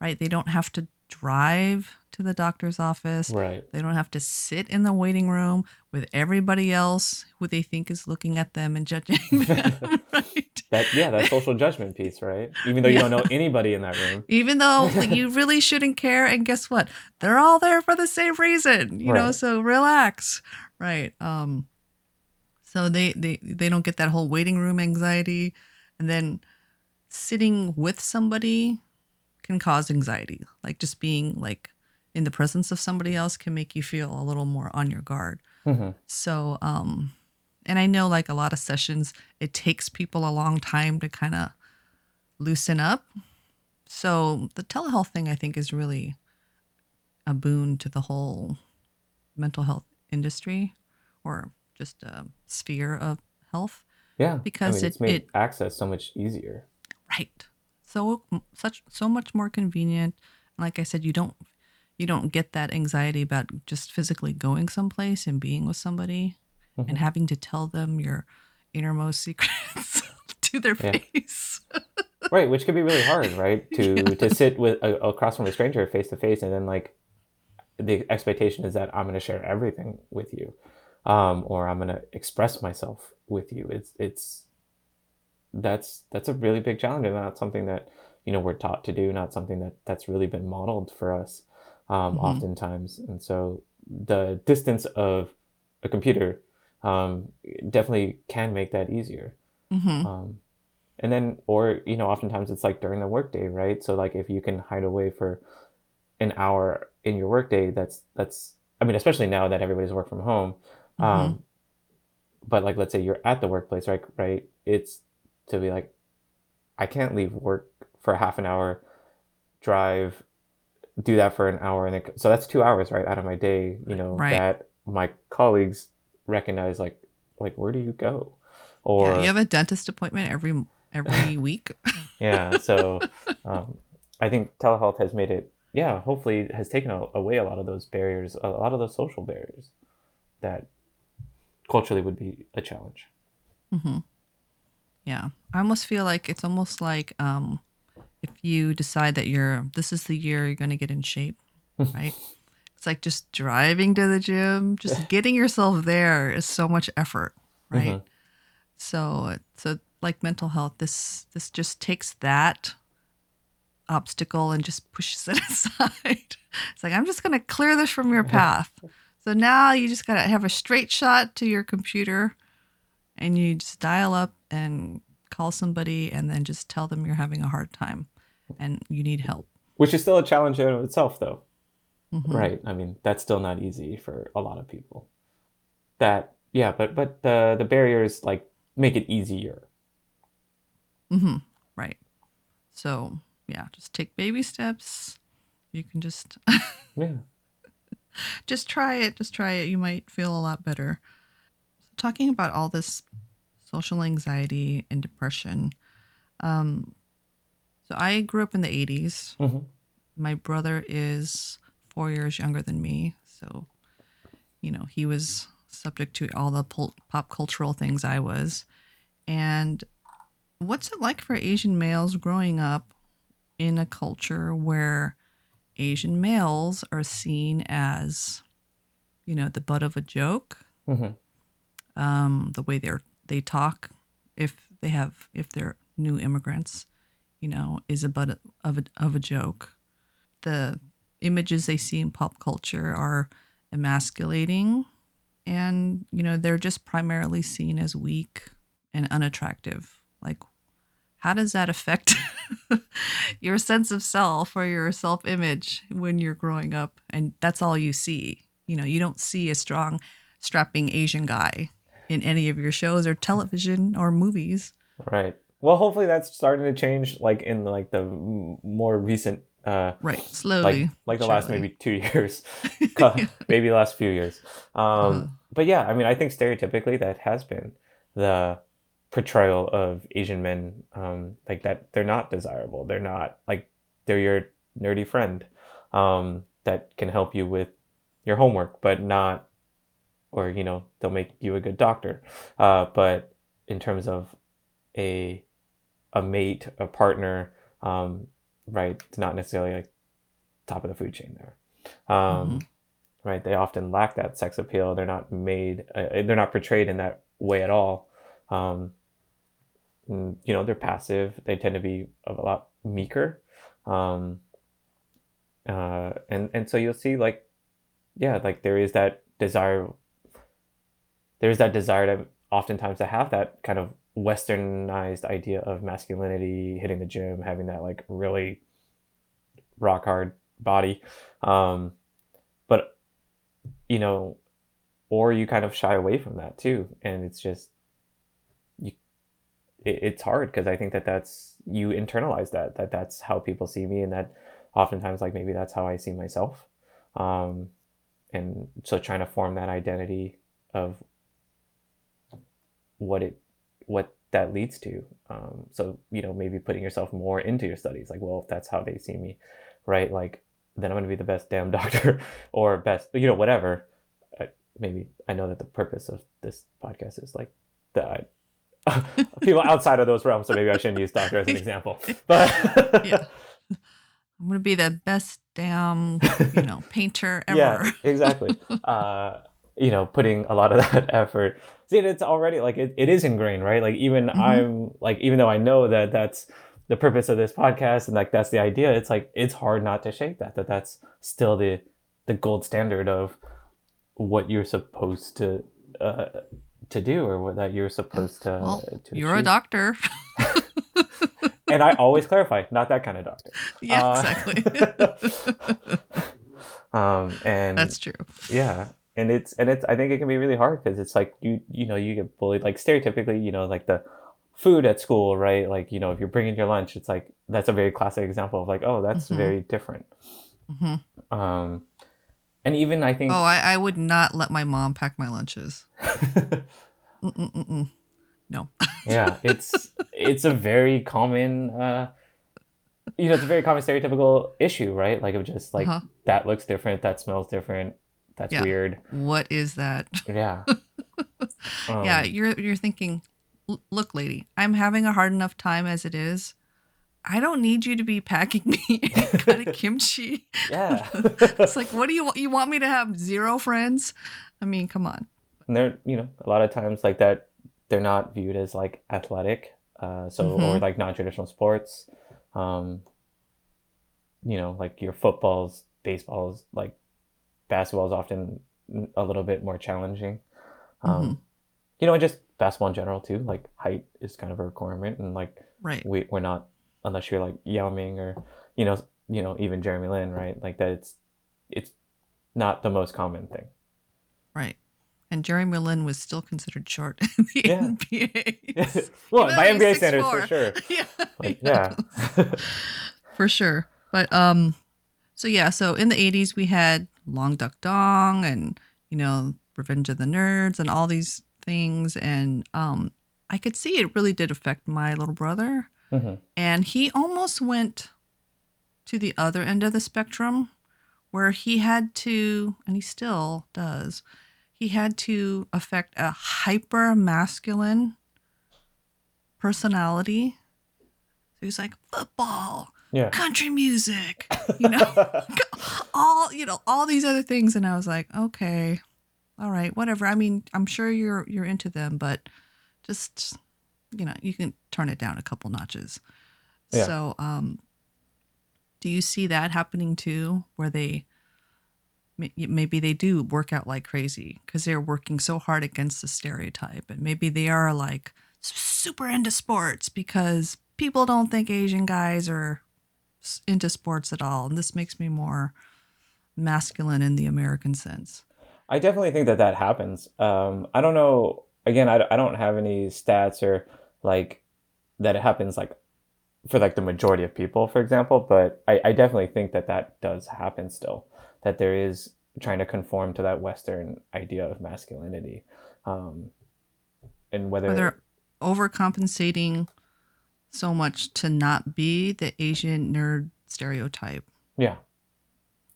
Right? They don't have to drive to the doctor's office. Right. They don't have to sit in the waiting room with everybody else who they think is looking at them and judging them, right? That yeah, that social judgment piece, right? Even though you don't know anybody in that room. even though like, you really shouldn't care and guess what they're all there for the same reason you know so relax right um so they they they don't get that whole waiting room anxiety and then sitting with somebody can cause anxiety like just being like in the presence of somebody else can make you feel a little more on your guard hmm so, um, and I know like a lot of sessions, it takes people a long time to kind of loosen up. So, the telehealth thing I think is really a boon to the whole mental health industry or just a sphere of health. Yeah. Because I mean, it- it's made it- access so much easier. Right. So such so much more convenient. Like I said, you don't you don't get that anxiety about just physically going someplace and being with somebody Mhm. and having to tell them your innermost secrets to their Yeah. face. Right, which could be really hard, right? To Yeah. to sit with a, across from a stranger face to face, and then like the expectation is that I'm going to share everything with you, um, or I'm going to express myself with you. It's it's that's that's a really big challenge, and not something that you know we're taught to do, not something that that's really been modeled for us, um, Mhm. oftentimes. And so the distance of a computer um, definitely can make that easier. hmm Um, and then, or, you know, oftentimes it's like during the workday, right? So like if you can hide away for an hour in your workday, that's, that's, I mean, especially now that everybody's work from home. Um, but like, let's say you're at the workplace, right? Right. It's to be like, I can't leave work for half an hour, drive, do that for an hour. And then, so that's two hours, right? Out of my day, you know, Right. that my colleagues recognize like, like, where do you go? Or, yeah, you have a dentist appointment every every week. yeah so um, i think telehealth has made it yeah hopefully has taken a, away a lot of those barriers a lot of those social barriers that culturally would be a challenge hmm Yeah, I almost feel like it's almost like um, if you decide that you're this is the year you're going to get in shape, right? It's like just driving to the gym, just getting yourself there is so much effort, right? Mhm. So, so like mental health, this this just takes that obstacle and just pushes it aside. It's like I'm just going to clear this from your path. So now you just got to have a straight shot to your computer and you just dial up and call somebody and then just tell them you're having a hard time and you need help. which is still a challenge in itself though Mhm. right i mean that's still not easy for a lot of people that yeah but but the the barriers like make it easier Mm-hmm. Right. So, yeah, just take baby steps. You can just yeah just try it. Just try it. You might feel a lot better. Talking about all this social anxiety and depression. Um, so I grew up in the 80s. hmm My brother is four years younger than me. So, you know, he was subject to all the pol- pop cultural things I was. And what's it like for Asian males growing up in a culture where Asian males are seen as, you know, the butt of a joke? hmm um, the way they're they talk, if they have if they're new immigrants, you know, is a butt of a of a joke. The images they see in pop culture are emasculating, and you know they're just primarily seen as weak and unattractive. Like, how does that affect your sense of self or your self image when you're growing up? And that's all you see. You know, you don't see a strong, strapping Asian guy in any of your shows or television or movies. Right. Well, hopefully that's starting to change, like in like the more recent, uh, Right, slowly. like the last maybe two years, maybe the last few years. Um, Uh-huh. but yeah, I mean, I think stereotypically that has been the portrayal of Asian men, um, like that they're not desirable. They're not like they're your nerdy friend, um, that can help you with your homework, but not, or you know, they'll make you a good doctor. Uh, but in terms of a a mate, a partner, um, right? It's not necessarily like top of the food chain there. Um, Right? They often lack that sex appeal. They're not made. Uh, they're not portrayed in that way at all. Um, mm, you know, they're passive. They tend to be a lot meeker. Um, uh, and and so you'll see like, yeah, like there is that desire. There is that desire to oftentimes to have that kind of westernized idea of masculinity, hitting the gym, having that like really rock hard body. Um, but you know, or you kind of shy away from that too, and it's just you. It, it's hard because I think that that's you internalize that that that's how people see me, and that oftentimes like maybe that's how I see myself. Um, and so trying to form that identity of what it what that leads to um, so you know maybe putting yourself more into your studies like well if that's how they see me right like then i'm going to be the best damn doctor or best you know whatever I, maybe i know that the purpose of this podcast is like that. people outside of those realms so maybe i shouldn't use doctor as an example but Yeah. I'm gonna be the best damn, you know, painter ever. Yeah, exactly. uh, you know, putting a lot of that effort. It's already like it, it is ingrained, right? Like even Mhm. I'm like even though I know that that's the purpose of this podcast and like that's the idea, it's like it's hard not to shake that. That that's still the the gold standard of what you're supposed to uh, to do or what that you're supposed to. Well, to You're a doctor. and I always clarify, not that kind of doctor. yeah, Uh, exactly. Um, and That's true. yeah and it's and it's i think it can be really hard because it's like you you know you get bullied like stereotypically you know like the food at school right like you know if you're bringing your lunch it's like that's a very classic example of like oh that's Mhm. very different hmm um and even i think Oh, I, I would not let my mom pack my lunches. No. yeah it's it's a very common uh you know it's a very common stereotypical issue right like of just like Uh-huh. that looks different that smells different that's Yeah. weird What is that? yeah yeah, Um, you're you're thinking, look, lady, I'm having a hard enough time as it is. I don't need you to be packing me any kind of kimchi. yeah it's like, what do you want? You want me to have zero friends? I mean, come on. and they're you know a lot of times like that they're not viewed as like athletic uh so or Mhm. like non-traditional sports um you know like your footballs baseballs like basketball is often a little bit more challenging um Mhm. you know and just basketball in general too like height is kind of a requirement and like Right. we, we're not unless you're like Yao Ming or you know you know even Jeremy Lin right like that it's it's not the most common thing Right. And Jeremy Lin was still considered short in the Yeah. NBA. well by NBA standards for sure yeah. like yeah for sure. But um so yeah, so in the 80s we had Long Duck Dong and you know Revenge of the Nerds and all these things, and um, I could see it really did affect my little brother, Mhm. and he almost went to the other end of the spectrum, where he had to, and he still does, he had to affect a hyper masculine personality. So he's like football, Yeah. country music, you know, all you know, all these other things, and I was like, okay, all right, whatever. I mean, I'm sure you're you're into them, but just you know, you can turn it down a couple notches. Yeah. So, um, do you see that happening too, where they maybe they do work out like crazy because they're working so hard against the stereotype, and maybe they are like super into sports because people don't think Asian guys are into sports at all, and this makes me more masculine in the American sense. I definitely think that that happens. Um, I don't know. Again, I, I don't have any stats or like that it happens like for like the majority of people, for example. But I, I definitely think that that does happen still. That there is trying to conform to that Western idea of masculinity, um, and whether Where they're overcompensating so much to not be the Asian nerd stereotype. Yeah.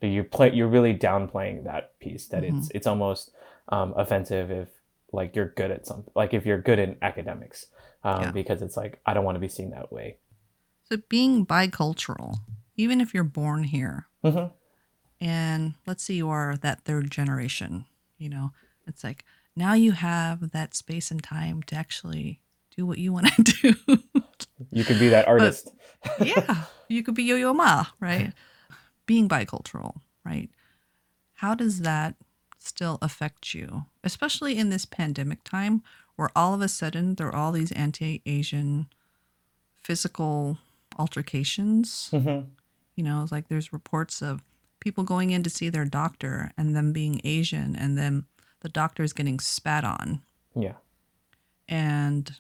So you play you're really downplaying that piece that Mm-hmm. it's it's almost um, offensive if like you're good at something like if you're good in academics um, Yeah. because it's like I don't want to be seen that way. So being bicultural, even if you're born here, hmm and let's say you are that third generation, you know, it's like now you have that space and time to actually do what you want to do. You could be that artist. yeah, you could be Yo Yo Ma, right? Being bicultural, right? How does that still affect you, especially in this pandemic time where all of a sudden there are all these anti Asian physical altercations? hmm You know, it's like there's reports of people going in to see their doctor and them being Asian and then the doctor's getting spat on Yeah. and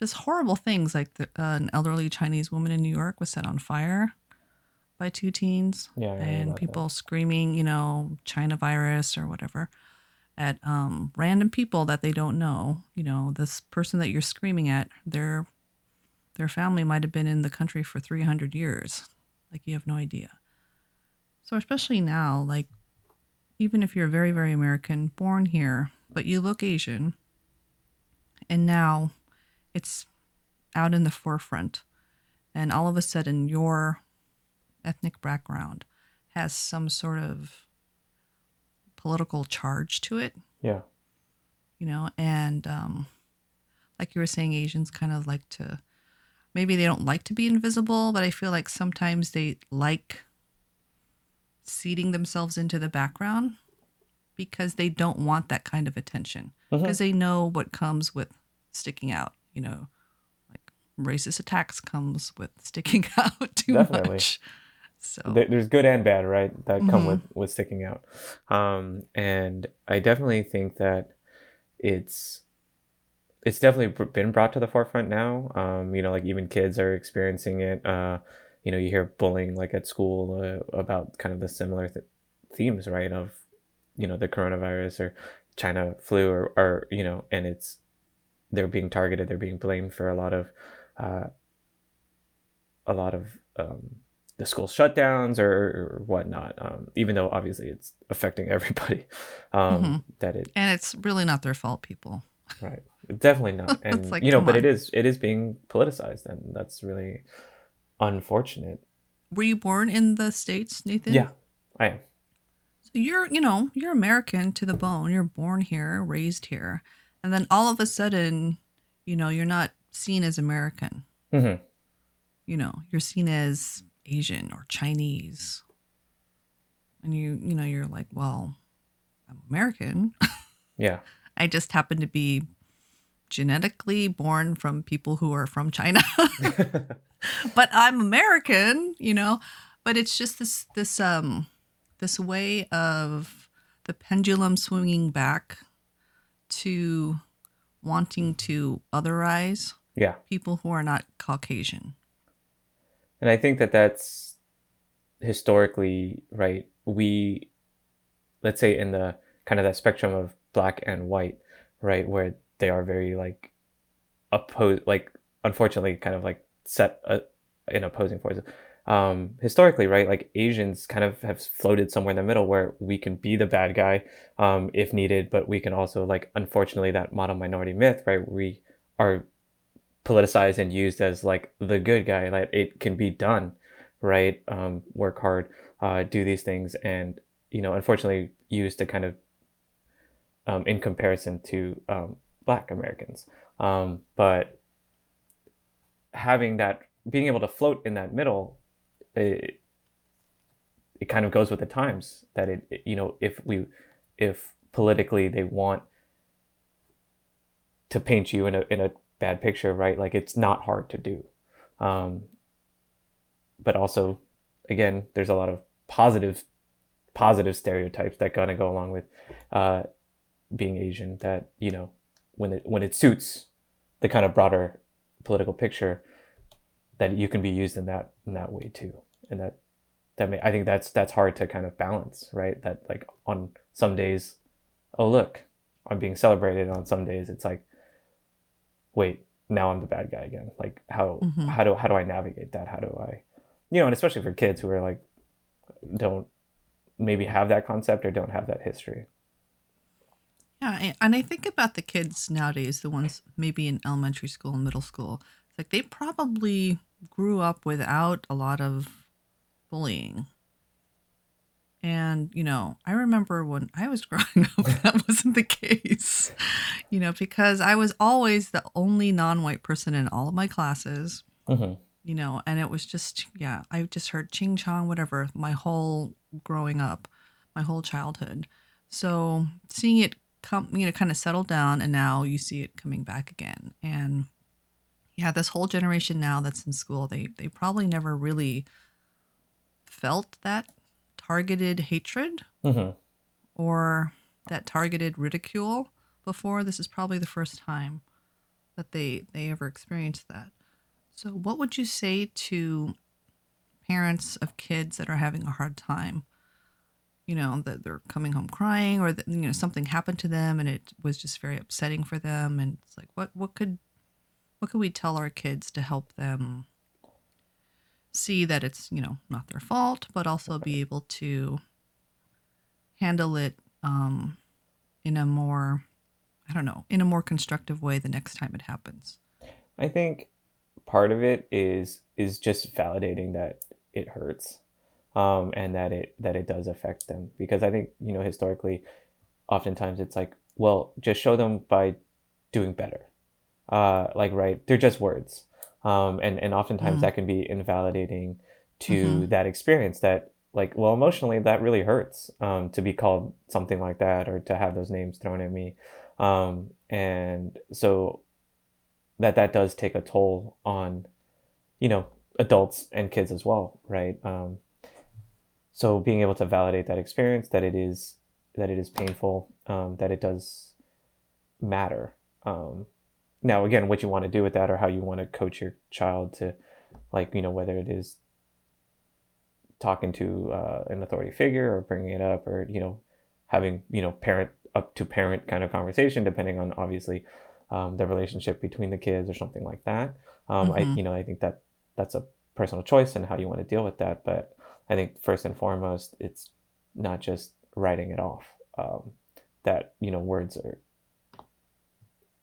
just horrible things like the, uh, an elderly Chinese woman in New York was set on fire by two teens Yeah. And about that. people screaming, you know, China virus or whatever at um, random people that they don't know. You know, this person that you're screaming at, their their family might have been in the country for 300 years. Like you have no idea. So especially now, like even if you're very very American, born here, but you look Asian, and now it's out in the forefront, and all of a sudden your ethnic background has some sort of political charge to it, Yeah. you know, and um, like you were saying, Asians kind of like to maybe they don't like to be invisible, but I feel like sometimes they like seating themselves into the background because they don't want that kind of attention Mhm. because they know what comes with sticking out, you know, like racist attacks comes with sticking out too Definitely. much. So There's good and bad, right? That come Mhm. with with sticking out. Um, and I definitely think that it's it's definitely been brought to the forefront now. Um, you know, like even kids are experiencing it. Uh, you know, you hear bullying like at school uh, about kind of the similar th- themes, right? Of you know the coronavirus or China flu or or you know, and it's they're being targeted, they're being blamed for a lot of uh, a lot of um, the school shutdowns or, or whatnot. Um, even though obviously it's affecting everybody, um, Mhm. that it and it's really not their fault, people. right definitely not, and like, you know, but it on. is it is being politicized, and that's really unfortunate. Were you born in the states, Nathan? Yeah, I am. So you're, you know, you're American to the bone. You're born here, raised here, and then all of a sudden, you know, you're not seen as American. hmm You know, you're seen as Asian or Chinese, and you, you know, you're like, well, I'm American. Yeah, I just happen to be genetically born from people who are from China. but I'm American, you know. But it's just this this um this way of the pendulum swinging back to wanting to otherize yeah, people who are not Caucasian. and I think that that's historically right. We let's say in the kind of that spectrum of black and white, right, where they are very like opposed, like unfortunately, kind of like set uh, in opposing forces. Um, historically, right, like Asians kind of have floated somewhere in the middle where we can be the bad guy um, if needed, but we can also like unfortunately that model minority myth, right? We are politicized and used as like the good guy, like it can be done, right? Um, work hard, uh, do these things, and you know, unfortunately, used to kind of um, in comparison to um, Black Americans. Um, but having that, being able to float in that middle, it, it kind of goes with the times. That it, it, you know, if we, if politically they want to paint you in a in a bad picture, right? Like it's not hard to do. Um, but also, again, there's a lot of positive positive stereotypes that kind of go along with uh, being Asian. That you know, when it when it suits the kind of broader political picture, that you can be used in that in that way too, and that that may, I think that's that's hard to kind of balance, right? That like on some days, oh look, I'm being celebrated. On some days, it's like, wait, now I'm the bad guy again. Like how Mm-hmm. how do how do I navigate that? How do I, you know, and especially for kids who are like don't maybe have that concept or don't have that history. Yeah, and I think about the kids nowadays, the ones maybe in elementary school and middle school. It's like they probably grew up without a lot of bullying. And, you know, I remember when I was growing up, that wasn't the case, you know, because I was always the only non white person in all of my classes, hmm you know, and it was just, yeah, I just heard ching chong, whatever, my whole growing up, my whole childhood. So seeing it come, you know, kind of settle down, and now you see it coming back again. And yeah, this whole generation now that's in school, they they probably never really felt that targeted hatred hmm or that targeted ridicule before. This is probably the first time that they they ever experienced that. So, what would you say to parents of kids that are having a hard time? You know, that they're coming home crying, or that you know something happened to them and it was just very upsetting for them. And it's like, what what could what can we tell our kids to help them see that it's you know not their fault, but also be able to handle it um, in a more I don't know in a more constructive way the next time it happens. I think part of it is is just validating that it hurts, um, and that it that it does affect them. Because I think you know historically, oftentimes it's like, well, just show them by doing better. Uh, like right, they're just words, um, and and oftentimes Mm, that can be invalidating Mm-hmm. to that experience. That like, well, emotionally, that really hurts um, to be called something like that or to have those names thrown at me, um, and so that that does take a toll on you know adults and kids as well right um, so being able to validate that experience that it is that it is painful um, that it does matter um, now again what you want to do with that or how you want to coach your child to like you know whether it is talking to uh, an authority figure or bringing it up or you know having you know parent up to parent kind of conversation depending on obviously um, the relationship between the kids or something like that um, I Mm-hmm. you know I think that that's a personal choice and how you want to deal with that but I think first and foremost it's not just writing it off um, that you know words are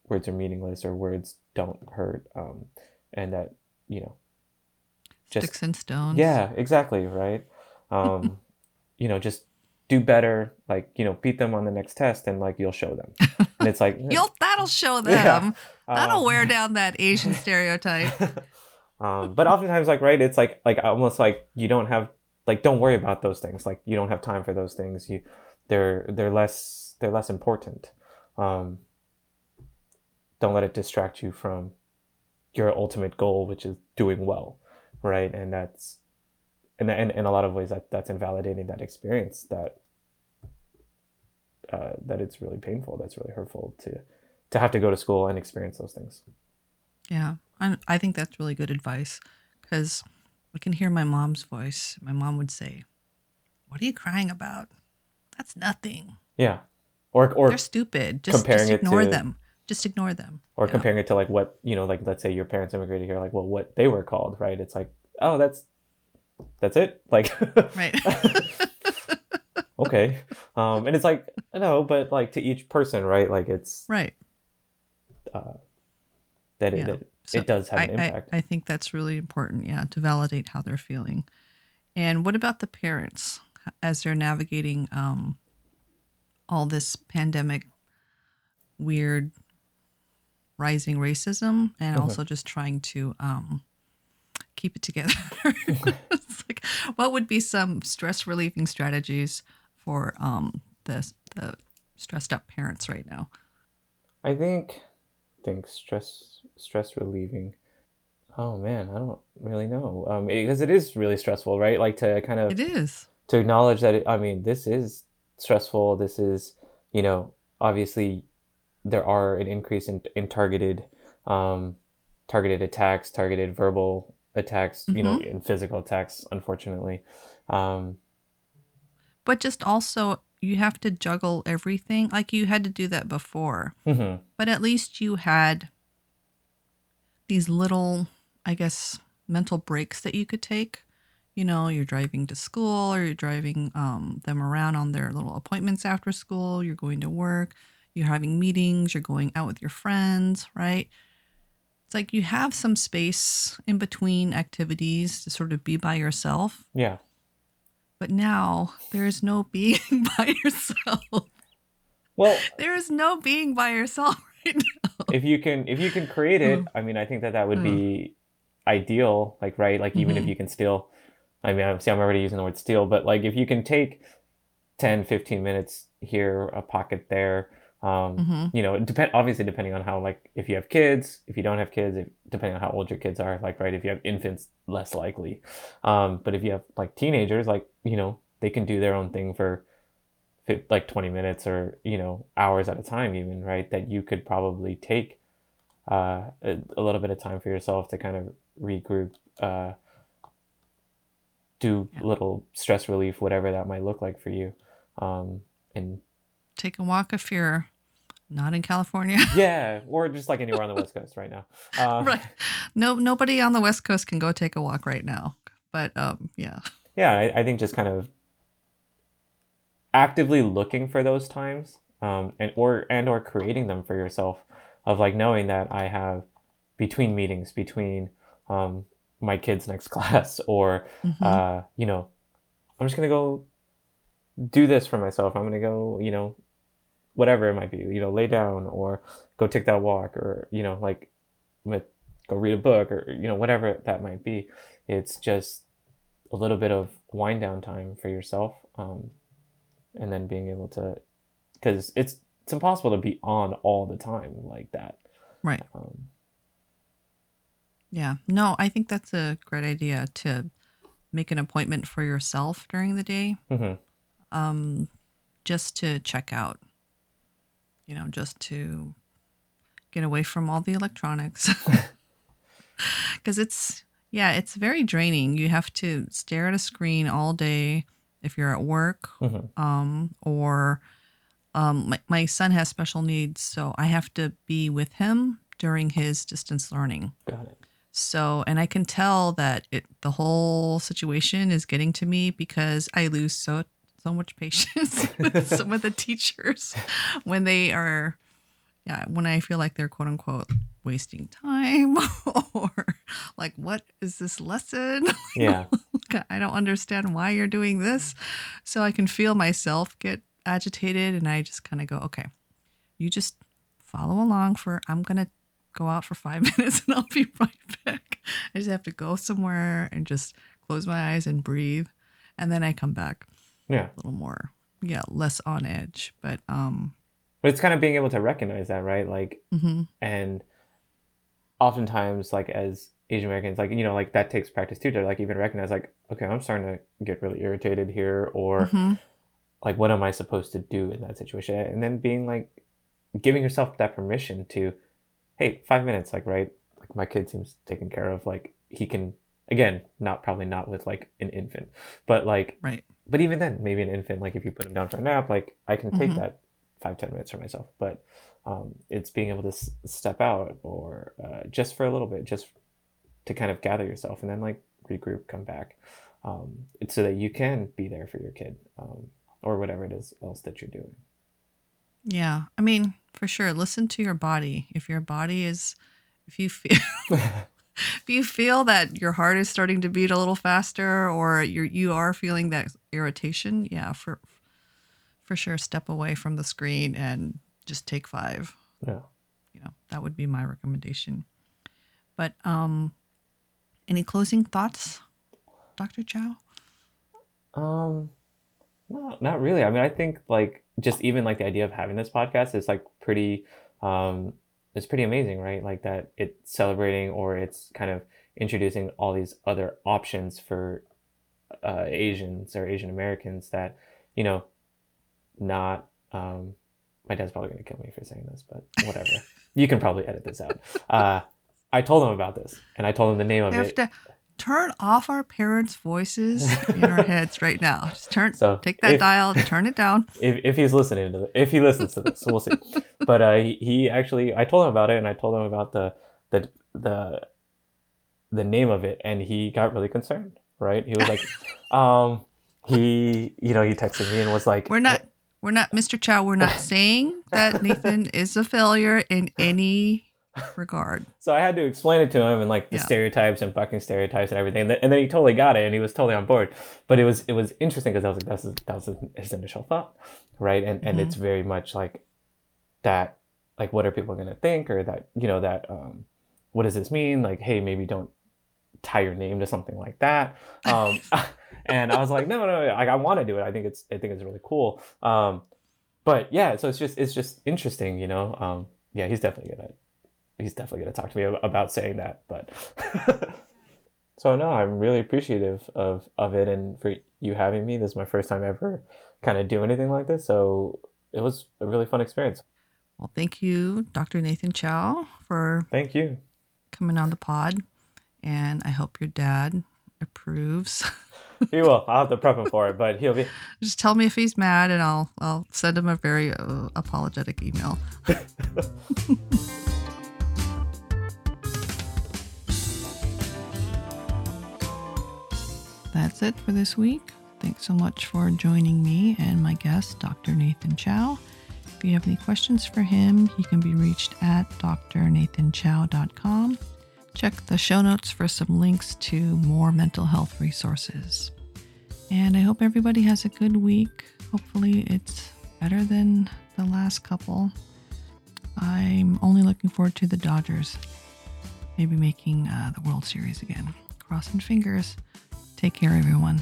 words are meaningless or words don't hurt um, and that you know just Sticks and stones. yeah, exactly, right? Um, you know, just do better, like, you know, beat them on the next test and like you'll show them. And it's like, You'll that'll show yeah. them. That'll Um, wear down that Asian stereotype. um, but oftentimes like right, it's like like almost like you don't have like don't worry about those things. Like you don't have time for those things. You they're they're less they're less important. Um, don't let it distract you from your ultimate goal, which is doing well, right? And that's and in, in a lot of ways that that's invalidating that experience that uh, that it's really painful. That's really hurtful to to have to go to school and experience those things. Yeah, I, I think that's really good advice because I can hear my mom's voice. My mom would say, "What are you crying about? That's nothing. Yeah. Or or They're stupid. Just comparing just it ignore to them. Just ignore them. or comparing it to like what, you know, like let's say your parents immigrated here, like well what they were called, right? It's like, oh that's that's it? Like Right. okay. Um and it's like no, but like to each person, right? Like it's right. uh that it Yeah. that So it does have I, an I, impact. I think that's really important, yeah, to validate how they're feeling. And what about the parents as they're navigating um, all this pandemic weird rising racism and Mhm. also just trying to um, keep it together? like, what would be some stress relieving strategies for um, the, the stressed up parents right now? I think think stress stress relieving. Oh man, I don't really know. Um because it is really stressful, right? Like to kind of It is. to acknowledge that it, I mean, this is stressful. This is, you know, obviously there are an increase in in targeted um targeted attacks, targeted verbal attacks, you know, hmm and physical attacks, unfortunately. Um But just also, you have to juggle everything. Like you had to do that before, mhm, but at least you had these little, I guess, mental breaks that you could take. You know, you're driving to school or you're driving um, them around on their little appointments after school. You're going to work. You're having meetings. You're going out with your friends, right? It's like you have some space in between activities to sort of be by yourself. yeah. But now there is no being by yourself. Well, There is no being by yourself right now. if you can if you can create it, Mm, I mean, I think that that would mm, be ideal, like right, like even if mhm, you can still I mean, obviously I'm already using the word steal, but like if you can take 10, 15 minutes here, a pocket there, um, mhm. you know, depend obviously depending on how like if you have kids, if you don't have kids, if, depending on how old your kids are, like right, if you have infants, less likely. Um, but if you have like teenagers, like, you know, they can do their own thing for like 20 minutes or, you know, hours at a time even, right? That you could probably take uh, a, a little bit of time for yourself to kind of regroup, uh, do Yeah. little stress relief, whatever that might look like for you. Um, and Take a walk if you're not in California. yeah, or just like anywhere on the West Coast right now. Uh, right. No, nobody on the West Coast can go take a walk right now. But um, yeah. yeah, I, I think just kind of actively looking for those times, um, and or and or creating them for yourself, of like knowing that I have between meetings, between um, my kids' next class, or hmm uh, you know, I'm just gonna go do this for myself. I'm gonna go, you know, whatever it might be, you know, lay down or go take that walk or, you know, like go read a book or, you know, whatever that might be. It's just a little bit of wind down time for yourself. Um, and then being able to, because it's, it's impossible to be on all the time like that. Right. Um, Yeah. No, I think that's a great idea to make an appointment for yourself during the day, mhm. um, just to check out. You know, just to get away from all the electronics. Because it's, yeah, it's very draining. You have to stare at a screen all day if you're at work Mhm. um, or um, my, my son has special needs, so I have to be with him during his distance learning. Got it. So, and I can tell that it the whole situation is getting to me because I lose so so much patience with some of the teachers when they are, yeah, when I feel like they're quote unquote wasting time or like, what is this lesson? Yeah. I don't understand why you're doing this. So I can feel myself get agitated and I just kind of go, okay, you just follow along for, I'm going to go out for five minutes and I'll be right back. I just have to go somewhere and just close my eyes and breathe. And then I come back Yeah. a little more, yeah, less on edge. But, um, But it's kind of being able to recognize that, right? Like, mhm, and oftentimes like as asian americans like you know like that takes practice too to like even recognize like okay i'm starting to get really irritated here or mhm, like what am i supposed to do in that situation and then being like giving yourself that permission to hey five minutes like right like my kid seems taken care of like he can again not probably not with like an infant but like right. But even then, maybe an infant, like if you put him down for a nap, like I can take Mhm. that five ten minutes for myself. But um, it's being able to s- step out or uh, just for a little bit, just to kind of gather yourself and then like regroup, come back. Um, so that you can be there for your kid um, or whatever it is else that you're doing. Yeah. I mean, for sure, listen to your body. If your body is, if you feel, if you feel that your heart is starting to beat a little faster or you're, you are feeling that irritation, yeah, for, for sure, step away from the screen and just take five. yeah. You know, that would be my recommendation. But, um, any closing thoughts, Dr. Chow? Um, no, not really. I mean, I think like just even like the idea of having this podcast is like pretty, um, it's pretty amazing, right? Like that it's celebrating or it's kind of introducing all these other options for uh, Asians or Asian Americans that, you know, not, um, my dad's probably gonna kill me for saying this, but whatever. You can probably edit this out. Uh, I told him about this and I told him the name of We have it. to turn off our parents' voices in our heads right now. Just turn, So take that if- dial, turn it down. if, if he's listening to if he listens to this, we'll see. But uh, he, he actually, I told him about it, and I told him about the the the the name of it, and he got really concerned. Right? He was like, um, he you know he texted me and was like, We're not, we're not, Mr. Chow, we're not saying that Nathan is a failure in any regard. So I had to explain it to him and like the Yeah. stereotypes and fucking stereotypes and everything, and then, he totally got it and he was totally on board. But it was it was interesting because I was like, that's his, that was his, initial thought, right? And and Mhm. it's very much like that, like what are people gonna think or that you know that um, what does this mean? Like, hey, maybe don't tie your name to something like that. Um, and I was like, no, no, no, like I want to do it. I think it's I think it's really cool. Um, but yeah, so it's just it's just interesting, you know. Um, yeah, he's definitely gonna he's definitely gonna talk to me about saying that. But so no, I'm really appreciative of of it and for you having me. This is my first time ever kind of do anything like this, so it was a really fun experience. Well, thank you, Dr. Nathan Chow, for Thank you. coming on the pod. And I hope your dad approves. He will. I'll have to prep him for it, but he'll be. Just tell me if he's mad, and I'll I'll send him a very uh, apologetic email. That's it for this week. Thanks so much for joining me and my guest, Dr. Nathan Chow. If you have any questions for him, he can be reached at drnathanchow.com. Check the show notes for some links to more mental health resources. And I hope everybody has a good week. Hopefully, it's better than the last couple. I'm only looking forward to the Dodgers maybe making uh, the World Series again. Crossing fingers. Take care, everyone.